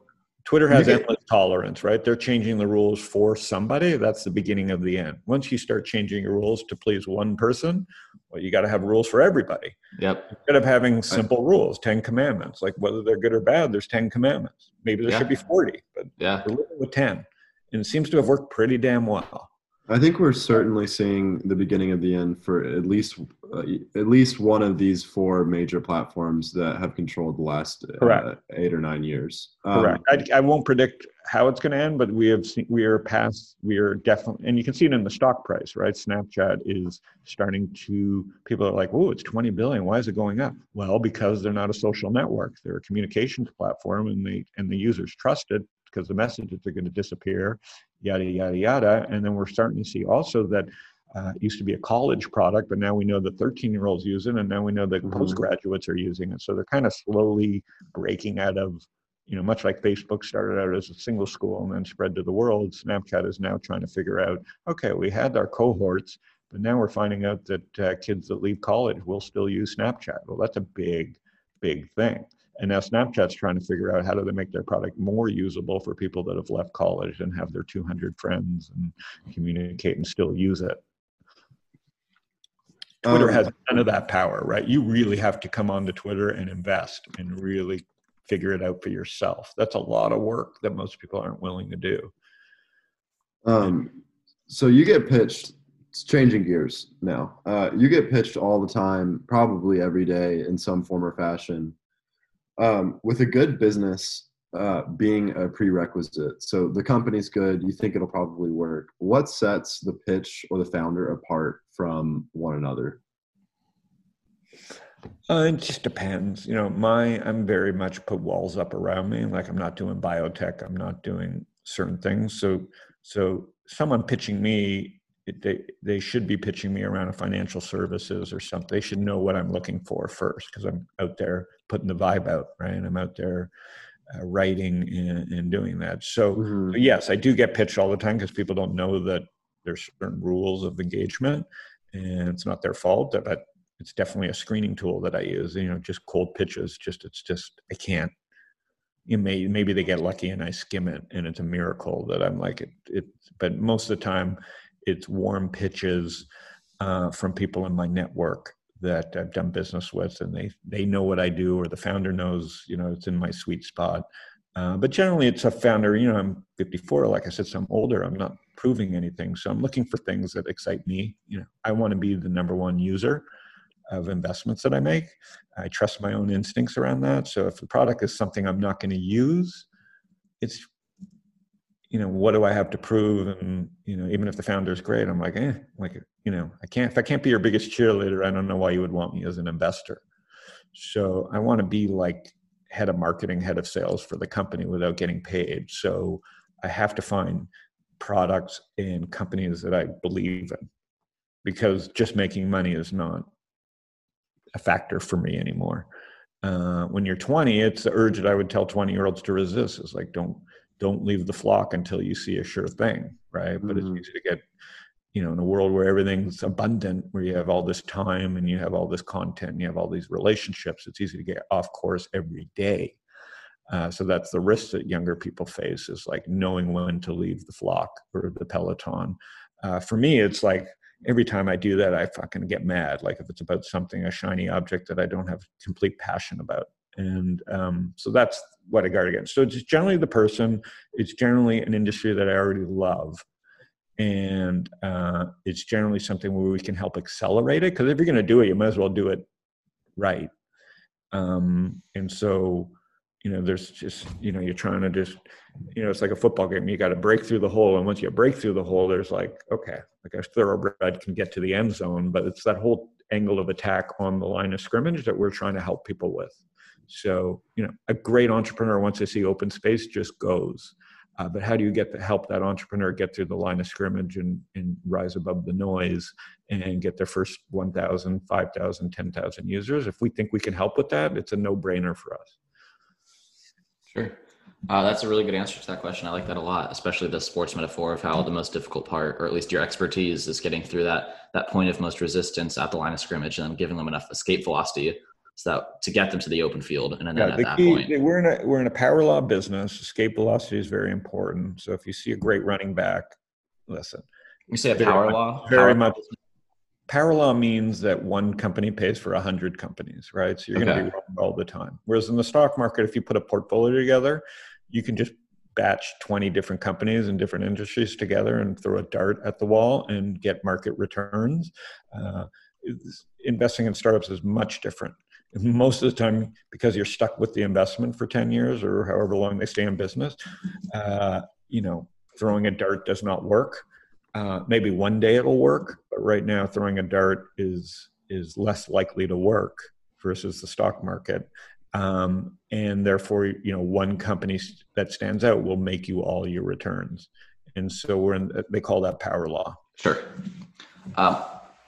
S3: Twitter has endless tolerance, right? They're changing the rules for somebody. That's the beginning of the end. Once you start changing your rules to please one person, well, you got to have rules for everybody.
S2: Yep.
S3: Instead of having simple rules, 10 commandments, like whether they're good or bad, there's 10 commandments. Maybe there yeah. should be 40, but
S2: yeah.
S3: we're living with 10. And it seems to have worked pretty damn well.
S1: I think we're certainly seeing the beginning of the end for at least uh, at least one of these four major platforms that have controlled the last uh, eight or nine years.
S3: Um, Correct. I, I, won't predict how it's going to end, but we have seen, we are past we are definitely and you can see it in the stock price, right? Snapchat is starting to people are like, "Oh, it's 20 billion. Why is it going up?" Well, because they're not a social network; they're a communications platform, and they and the users trust it because the messages are going to disappear, yada, yada, yada. And then we're starting to see also that uh, used to be a college product, but now we know the 13 year olds use it, and now we know that mm-hmm. postgraduates are using it. So they're kind of slowly breaking out of, you know, much like Facebook started out as a single school and then spread to the world. Snapchat is now trying to figure out okay, we had our cohorts, but now we're finding out that uh, kids that leave college will still use Snapchat. Well, that's a big, big thing And now Snapchat's trying to figure out how do they make their product more usable for people that have left college and have their 200 friends and communicate and still use it. Twitter um, has none of that power, right? You really have to come onto Twitter and invest and really figure it out for yourself. That's a lot of work that most people aren't willing to do.
S1: Um, so you get pitched it's changing gears now. Uh, you get pitched all the time, probably every day in some form or fashion. Um, with a good business uh, being a prerequisite, so the company's good, you think it'll probably work. What sets the pitch or the founder apart from one another?
S3: Uh, it just depends. You know, my I'm very much put walls up around me. Like I'm not doing biotech. I'm not doing certain things. So so someone pitching me they they should be pitching me around a financial services or something. They should know what I'm looking for first because I'm out there putting the vibe out, right? And I'm out there uh, writing and, and, doing that. So, mm-hmm. yes, I do get pitched all the time because people don't know that there's certain rules of engagement, and it's not their fault. But it's definitely a screening tool that I use. You know, just cold pitches. Just it's just I can't. You may maybe they get lucky and I skim it, and it's a miracle that I'm like it. it but most of the time it's warm pitches uh, from people in my network that I've done business with, and they they know what I do, or the founder knows, you know, it's in my sweet spot. Uh, but generally, it's a founder. You know, I'm 54. Like I said, so I'm older. I'm not proving anything, so I'm looking for things that excite me. You know, I want to be the number one user of investments that I make. I trust my own instincts around that. So if the product is something I'm not going to use, it's you know, what do I have to prove? And, you know, even if the founder is great, I'm like, eh, like, you know, I can't, if I can't be your biggest cheerleader, I don't know why you would want me as an investor. So I want to be like head of marketing, head of sales for the company without getting paid. So I have to find products and companies that I believe in because just making money is not a factor for me anymore. Uh, when you're 20, it's the urge that I would tell 20 year olds to resist. It's like, don't, don't leave the flock until you see a sure thing, right? Mm-hmm. But it's mm-hmm. easy to get, you know, in a world where everything's abundant, where you have all this time and you have all this content and you have all these relationships, it's easy to get off course every day. Uh, so that's the risk that younger people face is like knowing when to leave the flock or the peloton. Uh, for me, it's like every time I do that, I fucking get mad. Like if it's about something, a shiny object that I don't have complete passion about and um, so that's what I guard against. So it's generally the person. It's generally an industry that I already love, and uh, it's generally something where we can help accelerate it. Because if you're going to do it, you might as well do it right. Um, and so, you know, there's just you know, you're trying to just you know, it's like a football game. You got to break through the hole, and once you break through the hole, there's like okay, like a thoroughbred can get to the end zone, but it's that whole angle of attack on the line of scrimmage that we're trying to help people with. So, you know, a great entrepreneur, once they see open space, just goes. Uh, but how do you get to help that entrepreneur get through the line of scrimmage and, and rise above the noise and get their first 1,000, 5,000, 10,000 users? If we think we can help with that, it's a no brainer for us.
S2: Sure. Uh, that's a really good answer to that question. I like that a lot, especially the sports metaphor of how the most difficult part, or at least your expertise, is getting through that that point of most resistance at the line of scrimmage and then giving them enough escape velocity so that to get them to the open field and then yeah, at the that key, point
S3: we're in a we're in a power law business. Escape velocity is very important. So if you see a great running back listen.
S2: You say a power law?
S3: very
S2: power
S3: much. law. power law means that one company pays for a hundred companies right? So you're okay. going to be wrong all the time. Whereas in the stock market if you put a portfolio together you can just batch 20 different companies in different industries together and throw a dart at the wall and get market returns. Uh, investing in startups is much different most of the time because you're stuck with the investment for 10 years or however long they stay in business uh, you know throwing a dart does not work. Uh, maybe one day it'll work but right now throwing a dart is is less likely to work versus the stock market. Um, and therefore you know one company that stands out will make you all your returns. And so we're in they call that power law.
S2: Sure. Um,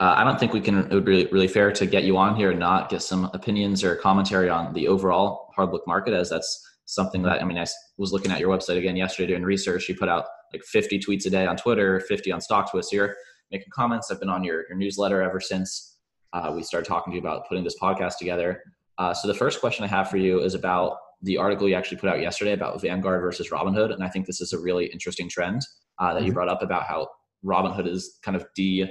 S2: uh, I don't think we can. It would be really fair to get you on here and not get some opinions or commentary on the overall hard book market, as that's something that I mean. I was looking at your website again yesterday doing research. You put out like 50 tweets a day on Twitter, 50 on StockTwits. You're making comments. I've been on your, your newsletter ever since uh, we started talking to you about putting this podcast together. Uh, so the first question I have for you is about the article you actually put out yesterday about Vanguard versus Robinhood, and I think this is a really interesting trend uh, that mm-hmm. you brought up about how Robinhood is kind of de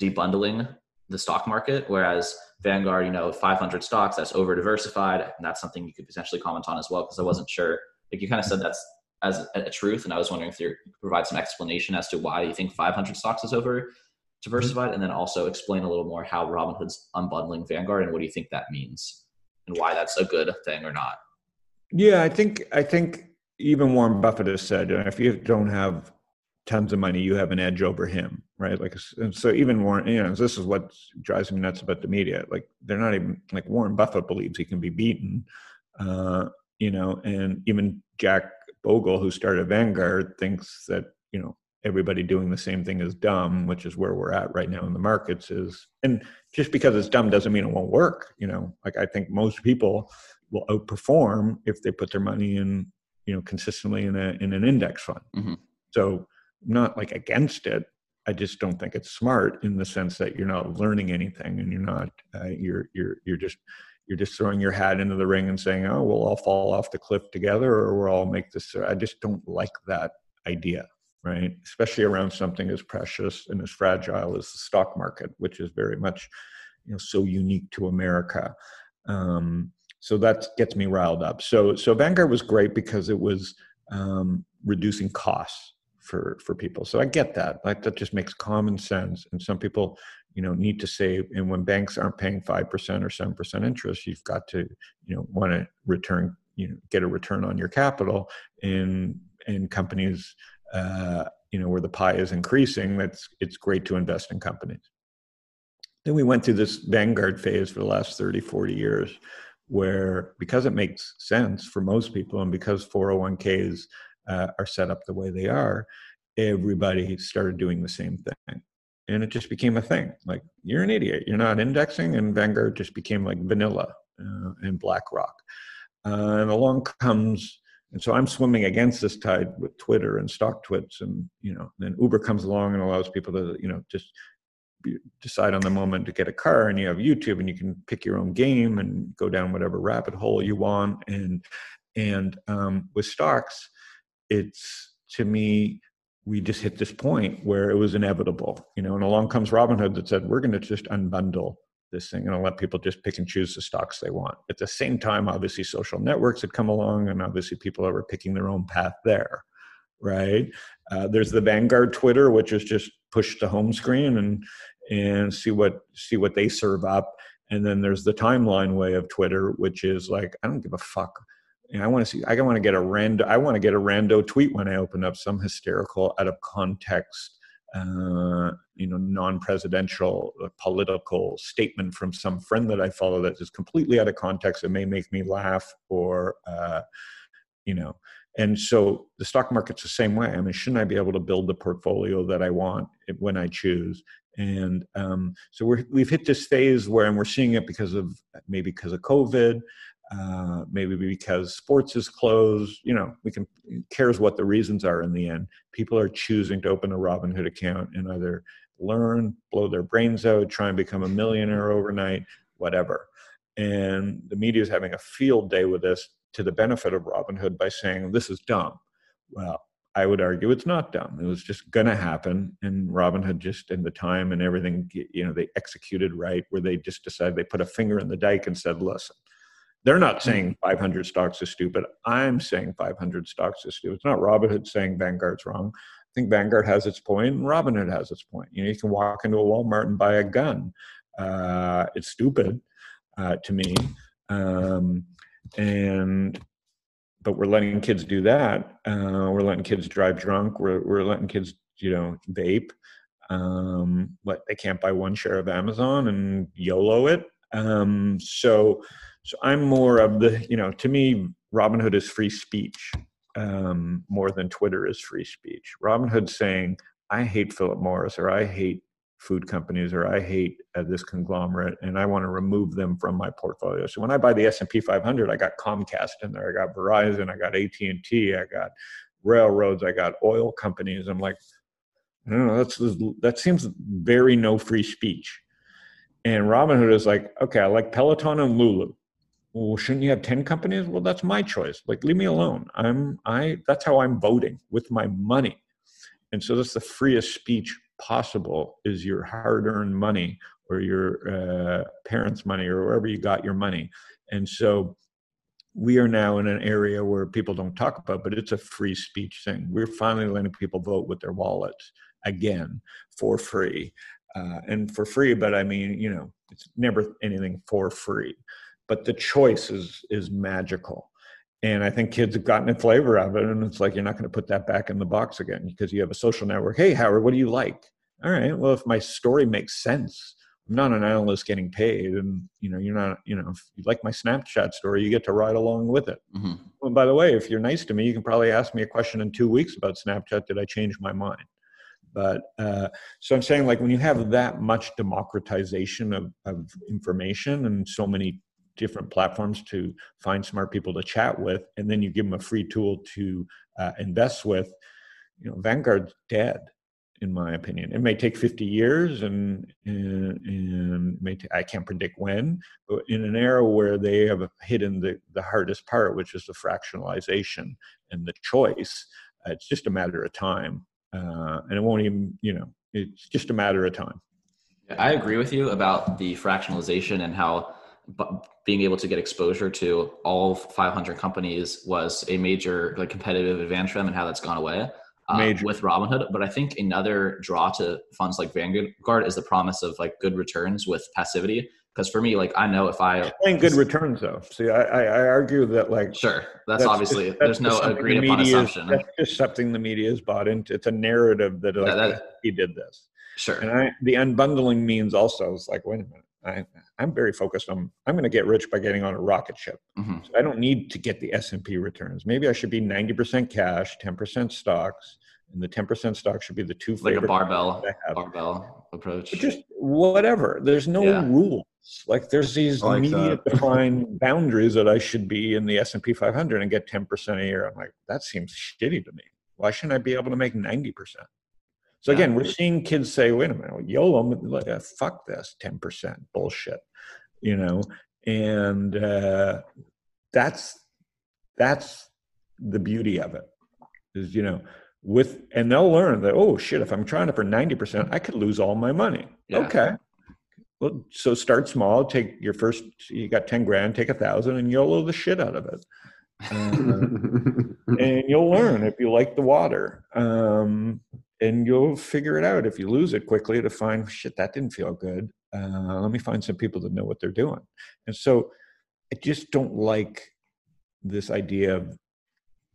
S2: debundling the stock market, whereas Vanguard, you know, 500 stocks that's over diversified, and that's something you could potentially comment on as well because I wasn't sure. Like you kind of said that's as a, a, truth, and I was wondering if you could provide some explanation as to why you think 500 stocks is over diversified, mm-hmm. and then also explain a little more how Robinhood's unbundling Vanguard and what do you think that means, and why that's a good thing or not.
S3: Yeah, I think I think even Warren Buffett has said, if you don't have tons of money, you have an edge over him, right? Like, so even Warren, you know, this is what drives me nuts about the media. Like, they're not even like Warren Buffett believes he can be beaten, uh, you know, and even Jack Bogle, who started Vanguard, thinks that you know everybody doing the same thing is dumb, which is where we're at right now in the markets. Is and just because it's dumb doesn't mean it won't work. You know, like I think most people will outperform if they put their money in you know consistently in a in an index fund. Mm-hmm. So Not like against it. I just don't think it's smart in the sense that you're not learning anything and you're not uh, you're you're you're just you're just throwing your hat into the ring and saying, "Oh, we'll all fall off the cliff together, or we'll all make this." I just don't like that idea, right? Especially around something as precious and as fragile as the stock market, which is very much, you know, so unique to America. Um, so that gets me riled up. So so Vanguard was great because it was um, reducing costs for for people. So I get that. Like that just makes common sense. And some people, you know, need to save. And when banks aren't paying five percent or seven percent interest, you've got to, you know, want to return, you know, get a return on your capital. In in companies, uh, you know, where the pie is increasing, that's it's great to invest in companies. Then we went through this Vanguard phase for the last 30, 40 years, where because it makes sense for most people and because 401ks uh, are set up the way they are, everybody started doing the same thing. And it just became a thing. Like, you're an idiot. You're not indexing. And Vanguard just became like vanilla uh, and BlackRock. Uh, and along comes, and so I'm swimming against this tide with Twitter and stock twits. And, you know, then Uber comes along and allows people to, you know, just decide on the moment to get a car and you have youtube and you can pick your own game and go down whatever rabbit hole you want and and um, with stocks it's to me we just hit this point where it was inevitable you know and along comes robinhood that said we're going to just unbundle this thing and let people just pick and choose the stocks they want. At the same time obviously social networks had come along and obviously people are picking their own path there right? Uh, there's the vanguard twitter which is just push the home screen and and see what see what they serve up. And then there's the timeline way of twitter which is like i don't give a fuck I want to see. I want to get a rando. I want to get a rando tweet when I open up some hysterical, out of context, uh, you know, non-presidential uh, political statement from some friend that I follow that is completely out of context. It may make me laugh, or uh, you know. And so the stock market's the same way. I mean, shouldn't I be able to build the portfolio that I want when I choose? And um, so we're, we've hit this phase where, and we're seeing it because of maybe because of COVID, uh, maybe because sports is closed. You know, we can cares what the reasons are in the end. People are choosing to open a Robinhood account and either learn, blow their brains out, try and become a millionaire overnight, whatever. And the media is having a field day with this to the benefit of Robinhood by saying this is dumb. Well, I would argue it's not dumb. It was just going to happen, and Robinhood just in the time and everything, you know, they executed right, where they just decided they put a finger in the dike and said, "Listen, they're not mm-hmm. saying 500 stocks is stupid. I'm saying 500 stocks is stupid. It's not Robinhood saying Vanguard's wrong. I think Vanguard has its point and Robinhood has its point. You know, you can walk into a Walmart and buy a gun. Uh, it's stupid uh, to me. Um, and but we're letting kids do that. Uh, we're letting kids drive drunk. We're we're letting kids, you know, vape. Um, but they can't buy one share of Amazon and YOLO it. Um, so so I'm more of the, you know, to me, Robinhood is free speech um, more than Twitter is free speech. Robinhood saying, I hate Philip Morris or I hate food companies or I hate uh, this conglomerate and I want to remove them from my portfolio. So when I buy the S&P 500, I got Comcast in there, I got Verizon, I got AT&T, I got railroads, I got oil companies. I'm like, know, that's that seems very no free speech. And Robinhood is like, okay, I like Peloton and Lulu well shouldn't you have 10 companies? Well that's my choice. Like leave me alone. I'm i that's how i'm voting with my money. And so that's the freest speech possible is your hard-earned money or your uh, parents money or wherever you got your money. And so we are now in an area where people don't talk about but it's a free speech thing. We're finally letting people vote with their wallets again for free. Uh, and for free but i mean you know it's never anything for free but the choice is is magical. And i think kids have gotten a flavor of it and it's like you're not going to put that back in the box again because you have a social network. Hey howard what do you like? All right well if my story makes sense i'm not an analyst getting paid and you know you're not you know if you like my snapchat story you get to ride along with it. Mm-hmm. well by the way if you're nice to me you can probably ask me a question in two weeks about snapchat. Did i change my mind? But uh, so i'm saying like when you have that much democratization of, of information and so many different platforms to find smart people to chat with and then you give them a free tool to uh, invest with you know vanguard's dead in my opinion. It may take 50 years and and, and may t- I can't predict when but in an era where they have hidden the, the hardest part which is the fractionalization and the choice uh, it's just a matter of time uh, and it won't even you know it's just a matter of time.
S2: I agree with you about the fractionalization and how being able to get exposure to all 500 companies was a major like competitive advantage for them and how that's gone away uh, with Robinhood. But I think another draw to funds like Vanguard is the promise of like good returns with passivity. Because for me, like I know if I
S3: playing good returns though. See, I, I argue that like
S2: sure, that's, that's obviously just, that's there's no agreed the upon assumption.
S3: Is, that's just something the media has bought into. It's a narrative that like yeah, that, he did this.
S2: Sure.
S3: And I, the unbundling means also it's like wait a minute I, am very focused on I'm going to get rich by getting on a rocket ship. Mm-hmm. So I don't need to get the S&P returns. Maybe I should be 90% cash, 10% stocks, and the 10% stock should be the two
S2: like a barbell barbell approach.
S3: But just whatever. There's no yeah. rules. Like there's these like immediate defined boundaries that I should be in the S&P 500 and get 10% a year. I'm like that seems shitty to me. Why shouldn't I be able to make 90%? So again, we're seeing kids say, "Wait a minute, YOLO, like, uh, fuck this, ten percent bullshit," you know, and uh, that's that's the beauty of it is you know with and they'll learn that oh shit if i'm trying it for 90% i could lose all my money. Yeah. okay. Well so start small take your first you got 10 grand take a thousand and YOLO the shit out of it. Uh, and you'll learn if you like the water. Um, and you'll figure it out if you lose it quickly to find shit that didn't feel good. Uh, let me find some people that know what they're doing. And so i just don't like this idea of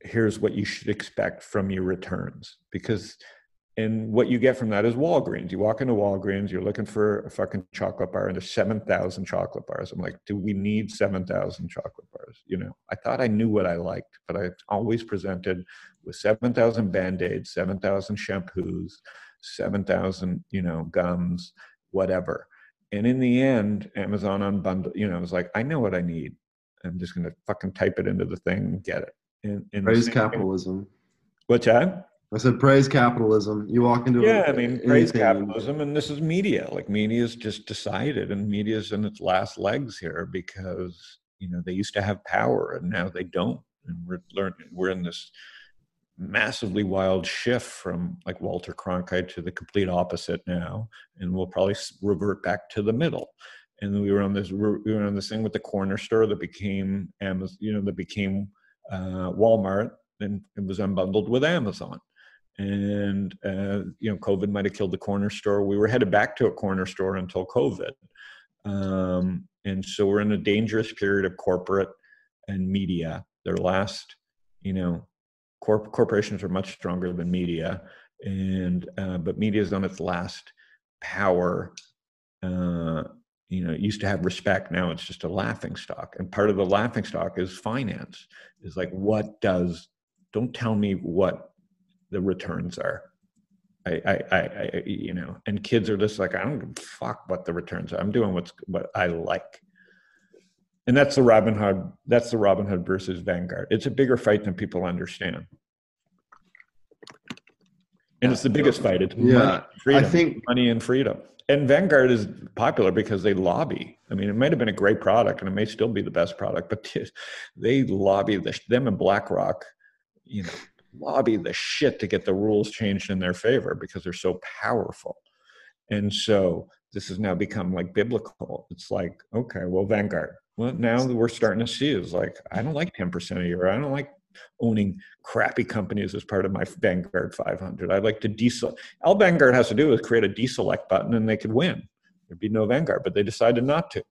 S3: here's what you should expect from your returns because and what you get from that is Walgreens. You walk into Walgreens, you're looking for a fucking chocolate bar, and there's 7,000 chocolate bars. I'm like, do we need 7,000 chocolate bars? You know, I thought I knew what I liked, but I always presented with 7,000 band aids, 7,000 shampoos, 7,000, you know, gums, whatever. And in the end, Amazon unbundled, you know, it was like, I know what I need. I'm just going to fucking type it into the thing and get it. And,
S1: and praise capitalism.
S3: What's that?
S1: I said praise capitalism. You walk into
S3: yeah, a, I mean praise capitalism, and this is media. Like media's just decided, and media's in its last legs here because you know they used to have power, and now they don't. And we're learning. We're in this massively wild shift from like Walter Cronkite to the complete opposite now, and we'll probably revert back to the middle. And we were on this we were on this thing with the corner store that became Amazon, you know, that became uh, Walmart, and it was unbundled with Amazon. And uh, you know, COVID might have killed the corner store. We were headed back to a corner store until COVID, um, and so we're in a dangerous period of corporate and media. Their last, you know, corp- corporations are much stronger than media, and uh, but media is on its last power. Uh, you know, it used to have respect. Now it's just a laughing stock, and part of the laughing stock is finance. Is like, what does? Don't tell me what the returns are. I, I, I, I you know, and kids are just like, I don't give a fuck what the returns are. I'm doing what's what I like and that's the Robinhood. That's the Robinhood versus Vanguard. It's a bigger fight than people understand. and it's the biggest fight. It's
S1: Yeah,
S3: money, freedom,
S1: I think
S3: money and freedom. And Vanguard is popular because they lobby. I mean, it might have been a great product, and it may still be the best product, but they lobby the, them and BlackRock. You know, lobby the shit to get the rules changed in their favor because they're so powerful. And so this has now become like biblical. It's like, okay, well, Vanguard. Well, now we're starting to see is like, I don't like 10% a year. I don't like owning crappy companies as part of my Vanguard 500. I'd like to deselect. All Vanguard has to do is create a deselect button and they could win. There'd be no Vanguard, but they decided not to.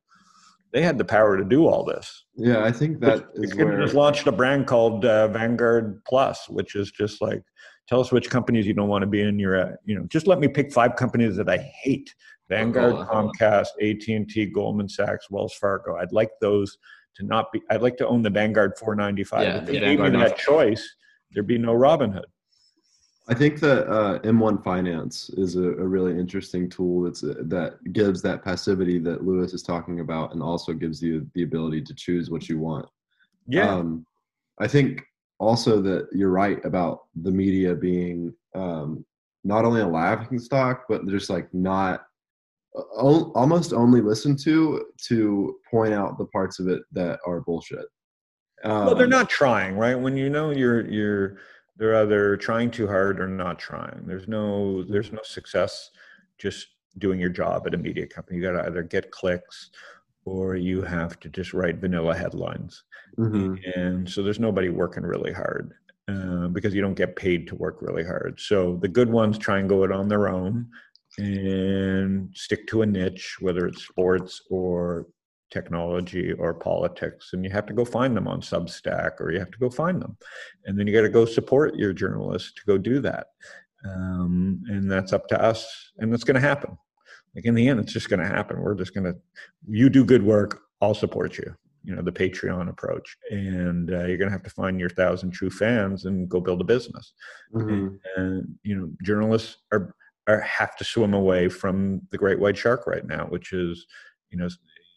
S3: They had the power to do all this.
S1: yeah, I think that
S3: They
S1: is where
S3: just launched a brand called uh, Vanguard Plus, which is just like, tell us which companies you don't want to be in. Your, uh, you know, just let me pick five companies that I hate: Vanguard,
S2: Coca-Cola.
S3: Comcast, AT and T, Goldman Sachs, Wells Fargo. I'd like those to not be. I'd like to own the Vanguard 495.
S2: Yeah,
S3: if they
S2: the
S3: gave me that choice, there'd be no Robinhood.
S1: I think that uh, M1 Finance is a, a really interesting tool that's uh that gives that passivity that Louis is talking about, and also gives you the ability to choose what you want.
S3: Yeah,
S1: Um, I think also that you're right about the media being um, not only a laughing stock, but just like not o- almost only listened to to point out the parts of it that are bullshit. Um,
S3: well, they're not trying, right? When you know you're you're they're either trying too hard or not trying. There's no there's no success just doing your job at a media company. You got to either get clicks or you have to just write vanilla headlines.
S1: Mhm.
S3: And so there's nobody working really hard uh, because you don't get paid to work really hard. So the good ones try and go it on their own and stick to a niche, whether it's sports or technology or politics. And you have to go find them on Substack or you have to go find them. And then you got to go support your journalists to go do that. Um, and that's up to us. And it's going to happen. Like in the end, it's just going to happen. We're just going to, you do good work, I'll support you you know the patreon approach and uh, you're going to have to find your thousand true fans and go build a business
S1: Mhm.
S3: and you know journalists are, are have to swim away from the great white shark right now which is you know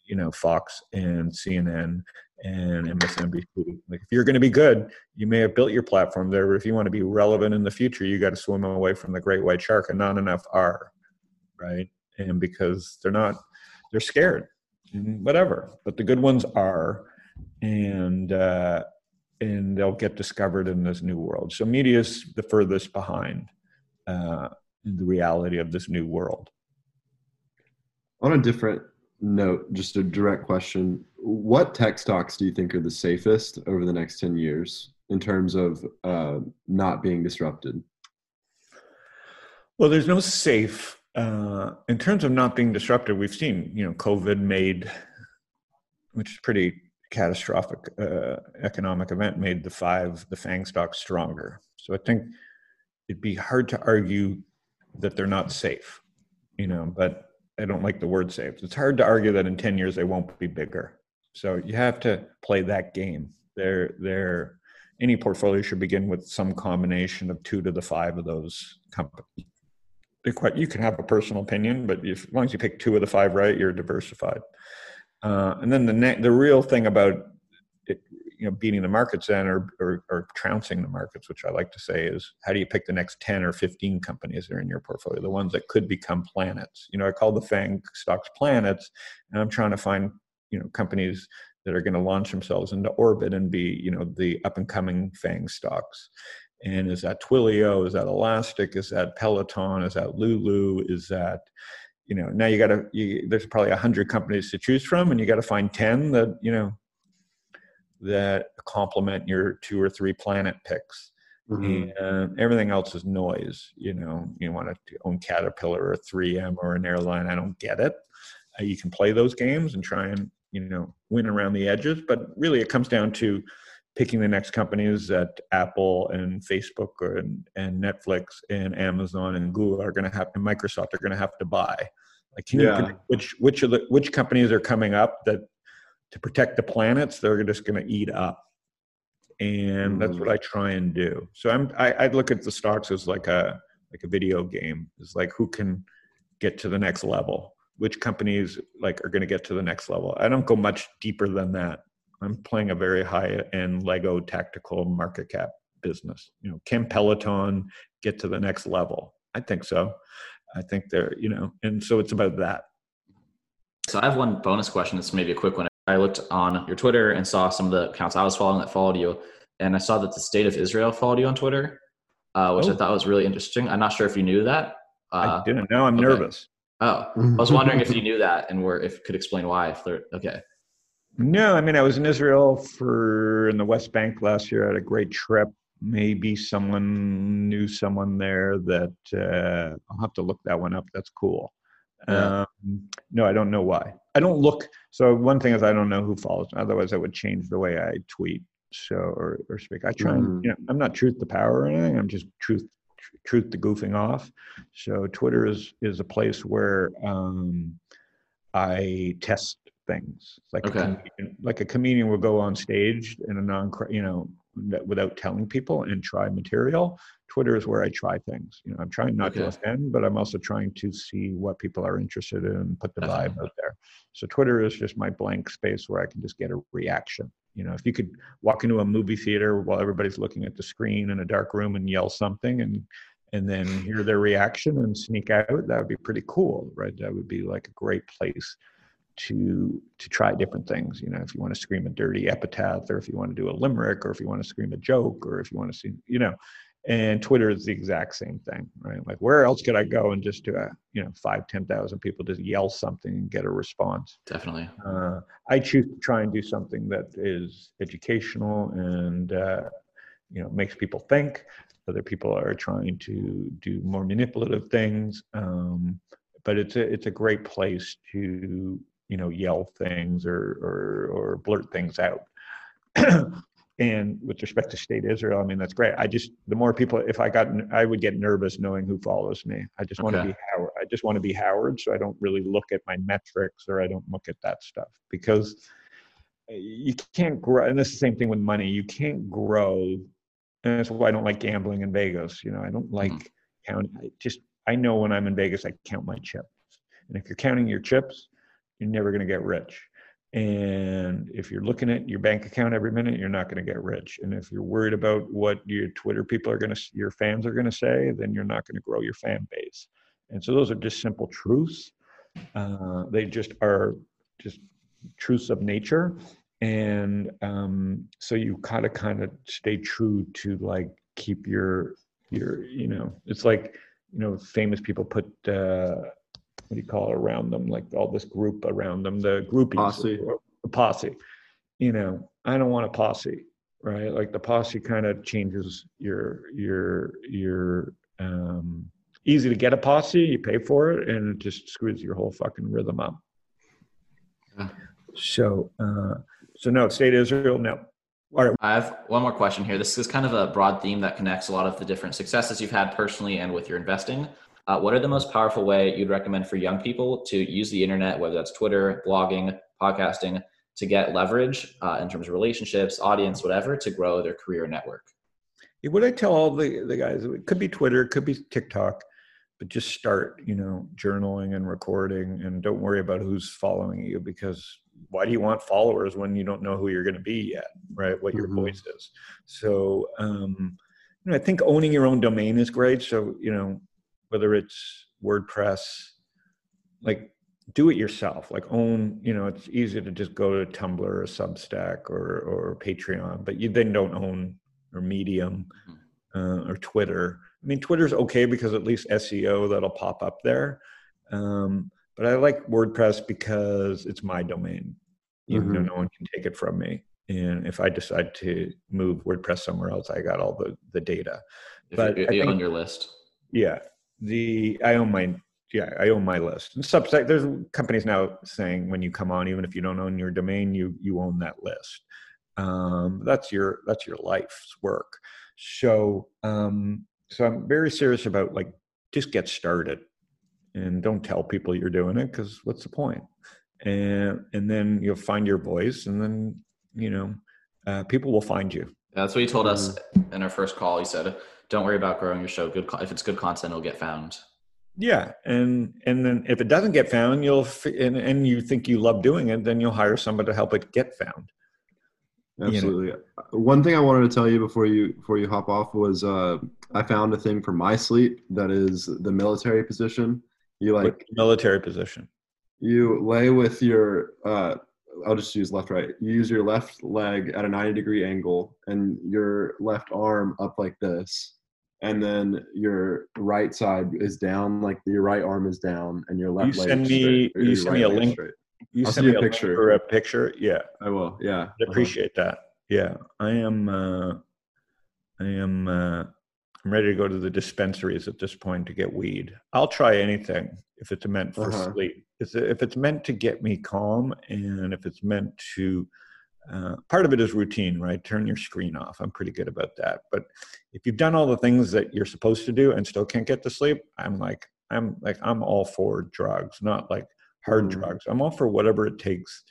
S3: you know fox and cnn and msnbc like if you're going to be good you may have built your platform there but if you want to be relevant in the future you got to swim away from the great white shark and not enough are right? And because they're not they're scared whatever but the good ones are. And uh and they'll get discovered in this new world. So media is the furthest behind uh in the reality of this new world.
S1: On a different note, just a direct question: What tech stocks do you think are the safest over the next ten years in terms of uh, not being disrupted?
S3: well there's no safe uh in terms of not being disrupted we've seen you know covid made which is pretty catastrophic uh, economic event made the five the fang stocks stronger so i think it'd be hard to argue that they're not safe you know but i don't like the word safe it's hard to argue that in 10 years they won't be bigger. So you have to play that game. They're they're any portfolio should begin with some combination of two to the five of those companies. Quite you can have a personal opinion but if, as long as you pick two of the five right you're diversified. Uh, and then the ne- the real thing about it, you know beating the markets then or, or or trouncing the markets which i like to say is how do you pick the next 10 or 15 companies that are in your portfolio? The ones that could become planets. You know i call the fang stocks planets and i'm trying to find you know companies that are going to launch themselves into orbit and be you know the up and coming fang stocks. And is that twilio? Is that elastic? Is that peloton? Is that lulu? Is that you know now you got to there's probably 100 companies to choose from and you got to find 10 that you know that complement your two or three planet picks
S1: Mhm.
S3: and everything else is noise you know you want to own caterpillar or 3m or an airline i don't get it uh, you can play those games and try and you know win around the edges but really it comes down to picking the next companies that apple and facebook or, and, and netflix and amazon and google are going to have and microsoft are going to have to buy like can you
S1: Yeah.
S3: predict which which of the which companies are coming up that to protect the planets they're just going to eat up and that's what mm. I try and do. So I'm I, I look at the stocks as like a like a video game. It's like who can get to the next level. Which companies like are going to get to the next level. I don't go much deeper than that. I'm playing a very high end Lego tactical market cap business? You know, can Peloton get to the next level? I think so. I think they're, you know, and so it's about that.
S2: So I have one bonus question. It's maybe a quick one. I looked on your Twitter and saw some of the accounts I was following that followed you, and I saw that the state of Israel followed you on Twitter, uh, which oh. I thought was really interesting. I'm not sure if you knew that.
S3: Uh, I didn't know. I'm okay. nervous.
S2: Oh, I was wondering if you knew that and were if could explain why. If they're okay.
S3: No, I mean I was in Israel for in the West Bank last year. I had a great trip. Maybe someone knew someone there that uh, I'll have to look that one up. That's cool. Yeah. Um, no, I don't know why. I don't look. So one thing is I don't know who follows. Otherwise, I would change the way I tweet. So or or speak. I try. Mm. And, you know, I'm not truth to power or anything. I'm just truth truth to goofing off. So Twitter is is a place where um, I test things. Like okay. a comedian, like a comedian will go on stage in a non you know without telling people and try material. Twitter is where I try things. You know, I'm trying not okay. to offend, but I'm also trying to see what people are interested in and put the vibe out there. So Twitter is just my blank space where I can just get a reaction. You know, if you could walk into a movie theater while everybody's looking at the screen in a dark room and yell something and and then hear their reaction and sneak out, that would be pretty cool, right? That would be like a great place to to try different things. You know, if you want to scream a dirty epitaph, or if you want to do a limerick, or if you want to scream a joke, or if you want to see, you know, and Twitter is the exact same thing, right? Like, where else could I go and just do a, you know, five, ten thousand people just yell something and get a response?
S2: Definitely.
S3: Uh, I choose to try and do something that is educational and uh, you know makes people think. Other people are trying to do more manipulative things, um, but it's a it's a great place to you know yell things or or, or blurt things out. and with respect to state Israel, I mean that's great. I just the more people, if I got, I would get nervous knowing who follows me. I just want to be Howard. I just want to be Howard, so I don't really look at my metrics or I don't look at that stuff because you can't grow. And it's the same thing with money. You can't grow, and that's why I don't like gambling in Vegas. You know, I don't like mm. counting. I just I know when I'm in Vegas, I count my chips, and if you're counting your chips, you're never going to get rich and if you're looking at your bank account every minute, you're not going to get rich. And if you're worried about what your Twitter people are going to, your fans are going to say, then you're not going to grow your fan base. And so those are just simple truths. Uh, they just are just truths of nature. And um, so you kind of kind of stay true to like keep your your you know it's like you know famous people put uh, what do you call it around them, like all this group around them, the groupies,
S1: posse.
S3: the posse. You know, I don't want a posse, right? Like the posse kind of changes your your your um easy to get a posse, you pay for it, and it just screws your whole fucking rhythm up. Yeah. So uh so no, state Israel, no.
S2: All right. I have one more question here. This is kind of a broad theme that connects a lot of the different successes you've had personally and with your investing. Uh, what are the most powerful way you'd recommend for young people to use the internet, whether that's Twitter, blogging, podcasting, to get leverage uh, in terms of relationships, audience, whatever, to grow their career network?
S3: What I tell all the, the guys, it could be Twitter, it could be TikTok, but just start, you know, journaling and recording and don't worry about who's following you because why do you want followers when you don't know who you're going to be yet, right? What your mm-hmm. voice is. So, um, you know, I think owning your own domain is great. So, you know, whether it's WordPress, like do it yourself. Like own, you know, it's easy to just go to Tumblr or Substack or or Patreon, but you then don't own or Medium mm-hmm. uh, or Twitter. I mean, Twitter's okay because at least SEO that'll pop up there. Um, but I like WordPress because it's my domain, even mm-hmm. though no one can take it from me. And if I decide to move WordPress somewhere else, I got all the the data.
S2: If but you're, you're think, on your list.
S3: Yeah, the I own my yeah I own my list. And Substack, there's companies now saying when you come on, even if you don't own your domain, you you own that list. Um, that's your that's your life's work. So um, so I'm very serious about like just get started and don't tell people you're doing it because what's the point? And and then you'll find your voice, and then you know uh, people will find you.
S2: That's what you told us in our first call. He said don't worry about growing your show. Good, if it's good content, it'll get found.
S3: Yeah, and and then if it doesn't get found, you'll and, and you think you love doing it, then you'll hire somebody to help it get found.
S1: Absolutely. You know. One thing I wanted to tell you before you before you hop off was uh, I found a thing for my sleep that is the military position. You like
S3: military position.
S1: You lay with your uh, I'll just use left right. You use your left leg at a 90 degree angle and your left arm up like this. And then your right side is down, like your right arm is down, and your left
S3: you
S1: leg.
S3: Send me, you send right me a link. Straight. You I'll send me a picture or a picture. Yeah,
S1: I will. Yeah,
S3: I appreciate uh-huh. that. Yeah, I am. Uh, I am. Uh, I'm ready to go to the dispensaries at this point to get weed. I'll try anything if it's meant for uh-huh. sleep. If it's meant to get me calm, and if it's meant to. Uh, part of it is routine, right? Turn your screen off. I'm pretty good about that. But if you've done all the things that you're supposed to do and still can't get to sleep, I'm like, I'm like, I'm all for drugs, not like hard mm. drugs. I'm all for whatever it takes.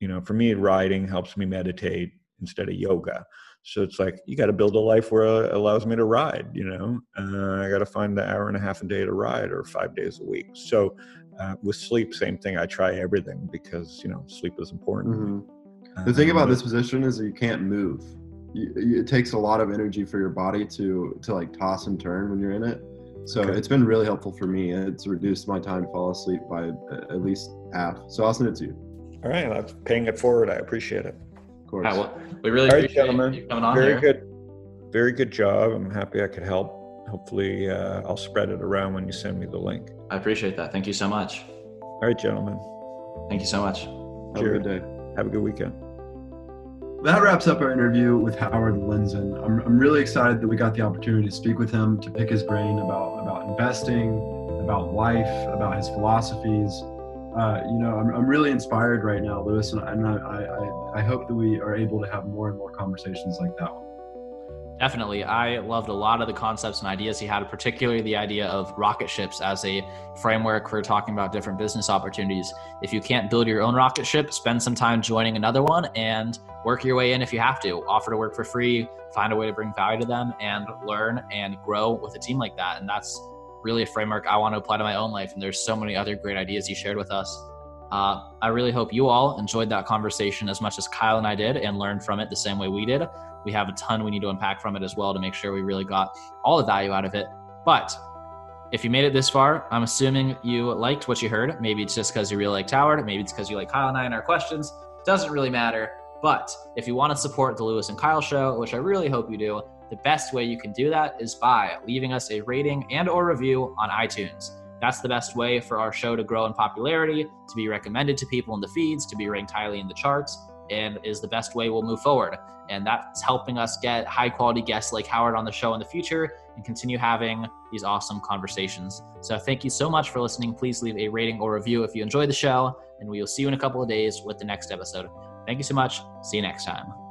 S3: You know, for me, riding helps me meditate instead of yoga. So it's like you got to build a life where it allows me to ride. You know, uh, I got to find the hour and a half a day to ride, or five days a week. So uh, with sleep, same thing. I try everything because you know sleep is important.
S1: Mm-hmm. The thing about um, this position is that you can't move. You, it takes a lot of energy for your body to to like toss and turn when you're in it. So okay. it's been really helpful for me. It's reduced my time to fall asleep by at least half. So I'll send it to you.
S3: All right, I'm paying it forward. I appreciate it.
S1: Of course. Right,
S2: well, we really All right, appreciate gentlemen. you coming on
S3: Very
S2: here.
S3: good. Very good job. I'm happy I could help. Hopefully, uh, I'll spread it around when you send me the link.
S2: I appreciate that. Thank you so much.
S3: All right, gentlemen.
S2: Thank you so much.
S1: Have Cheers. a good day.
S3: Have a good weekend
S1: that wraps up our interview with Howard Lindzon. I'm, I'm really excited that we got the opportunity to speak with him, to pick his brain about, about investing, about life, about his philosophies. Uh, you know, I'm, I'm really inspired right now, Louis, and, I, I, I hope that we are able to have more and more conversations like that one.
S2: Definitely. I loved a lot of the concepts and ideas he had, particularly the idea of rocket ships as a framework for talking about different business opportunities. If you can't build your own rocket ship, spend some time joining another one and work your way in if you have to. Offer to work for free, find a way to bring value to them, and learn and grow with a team like that. And that's really a framework I want to apply to my own life. And there's so many other great ideas he shared with us. Uh, I really hope you all enjoyed that conversation as much as Kyle and I did and learned from it the same way we did we have a ton we need to unpack from it as well to make sure we really got all the value out of it. But if you made it this far, I'm assuming you liked what you heard. Maybe it's just because you really liked Howard. Maybe it's because you like Kyle and I and our questions. Doesn't really matter. But if you want to support the Louis and Kyle show, which I really hope you do, the best way you can do that is by leaving us a rating and or review on iTunes. That's the best way for our show to grow in popularity, to be recommended to people in the feeds, to be ranked highly in the charts, and is the best way we'll move forward. And that's helping us get high quality guests like Howard on the show in the future and continue having these awesome conversations. So thank you so much for listening. Please leave a rating or review if you enjoy the show, and we will see you in a couple of days with the next episode. Thank you so much. See you next time.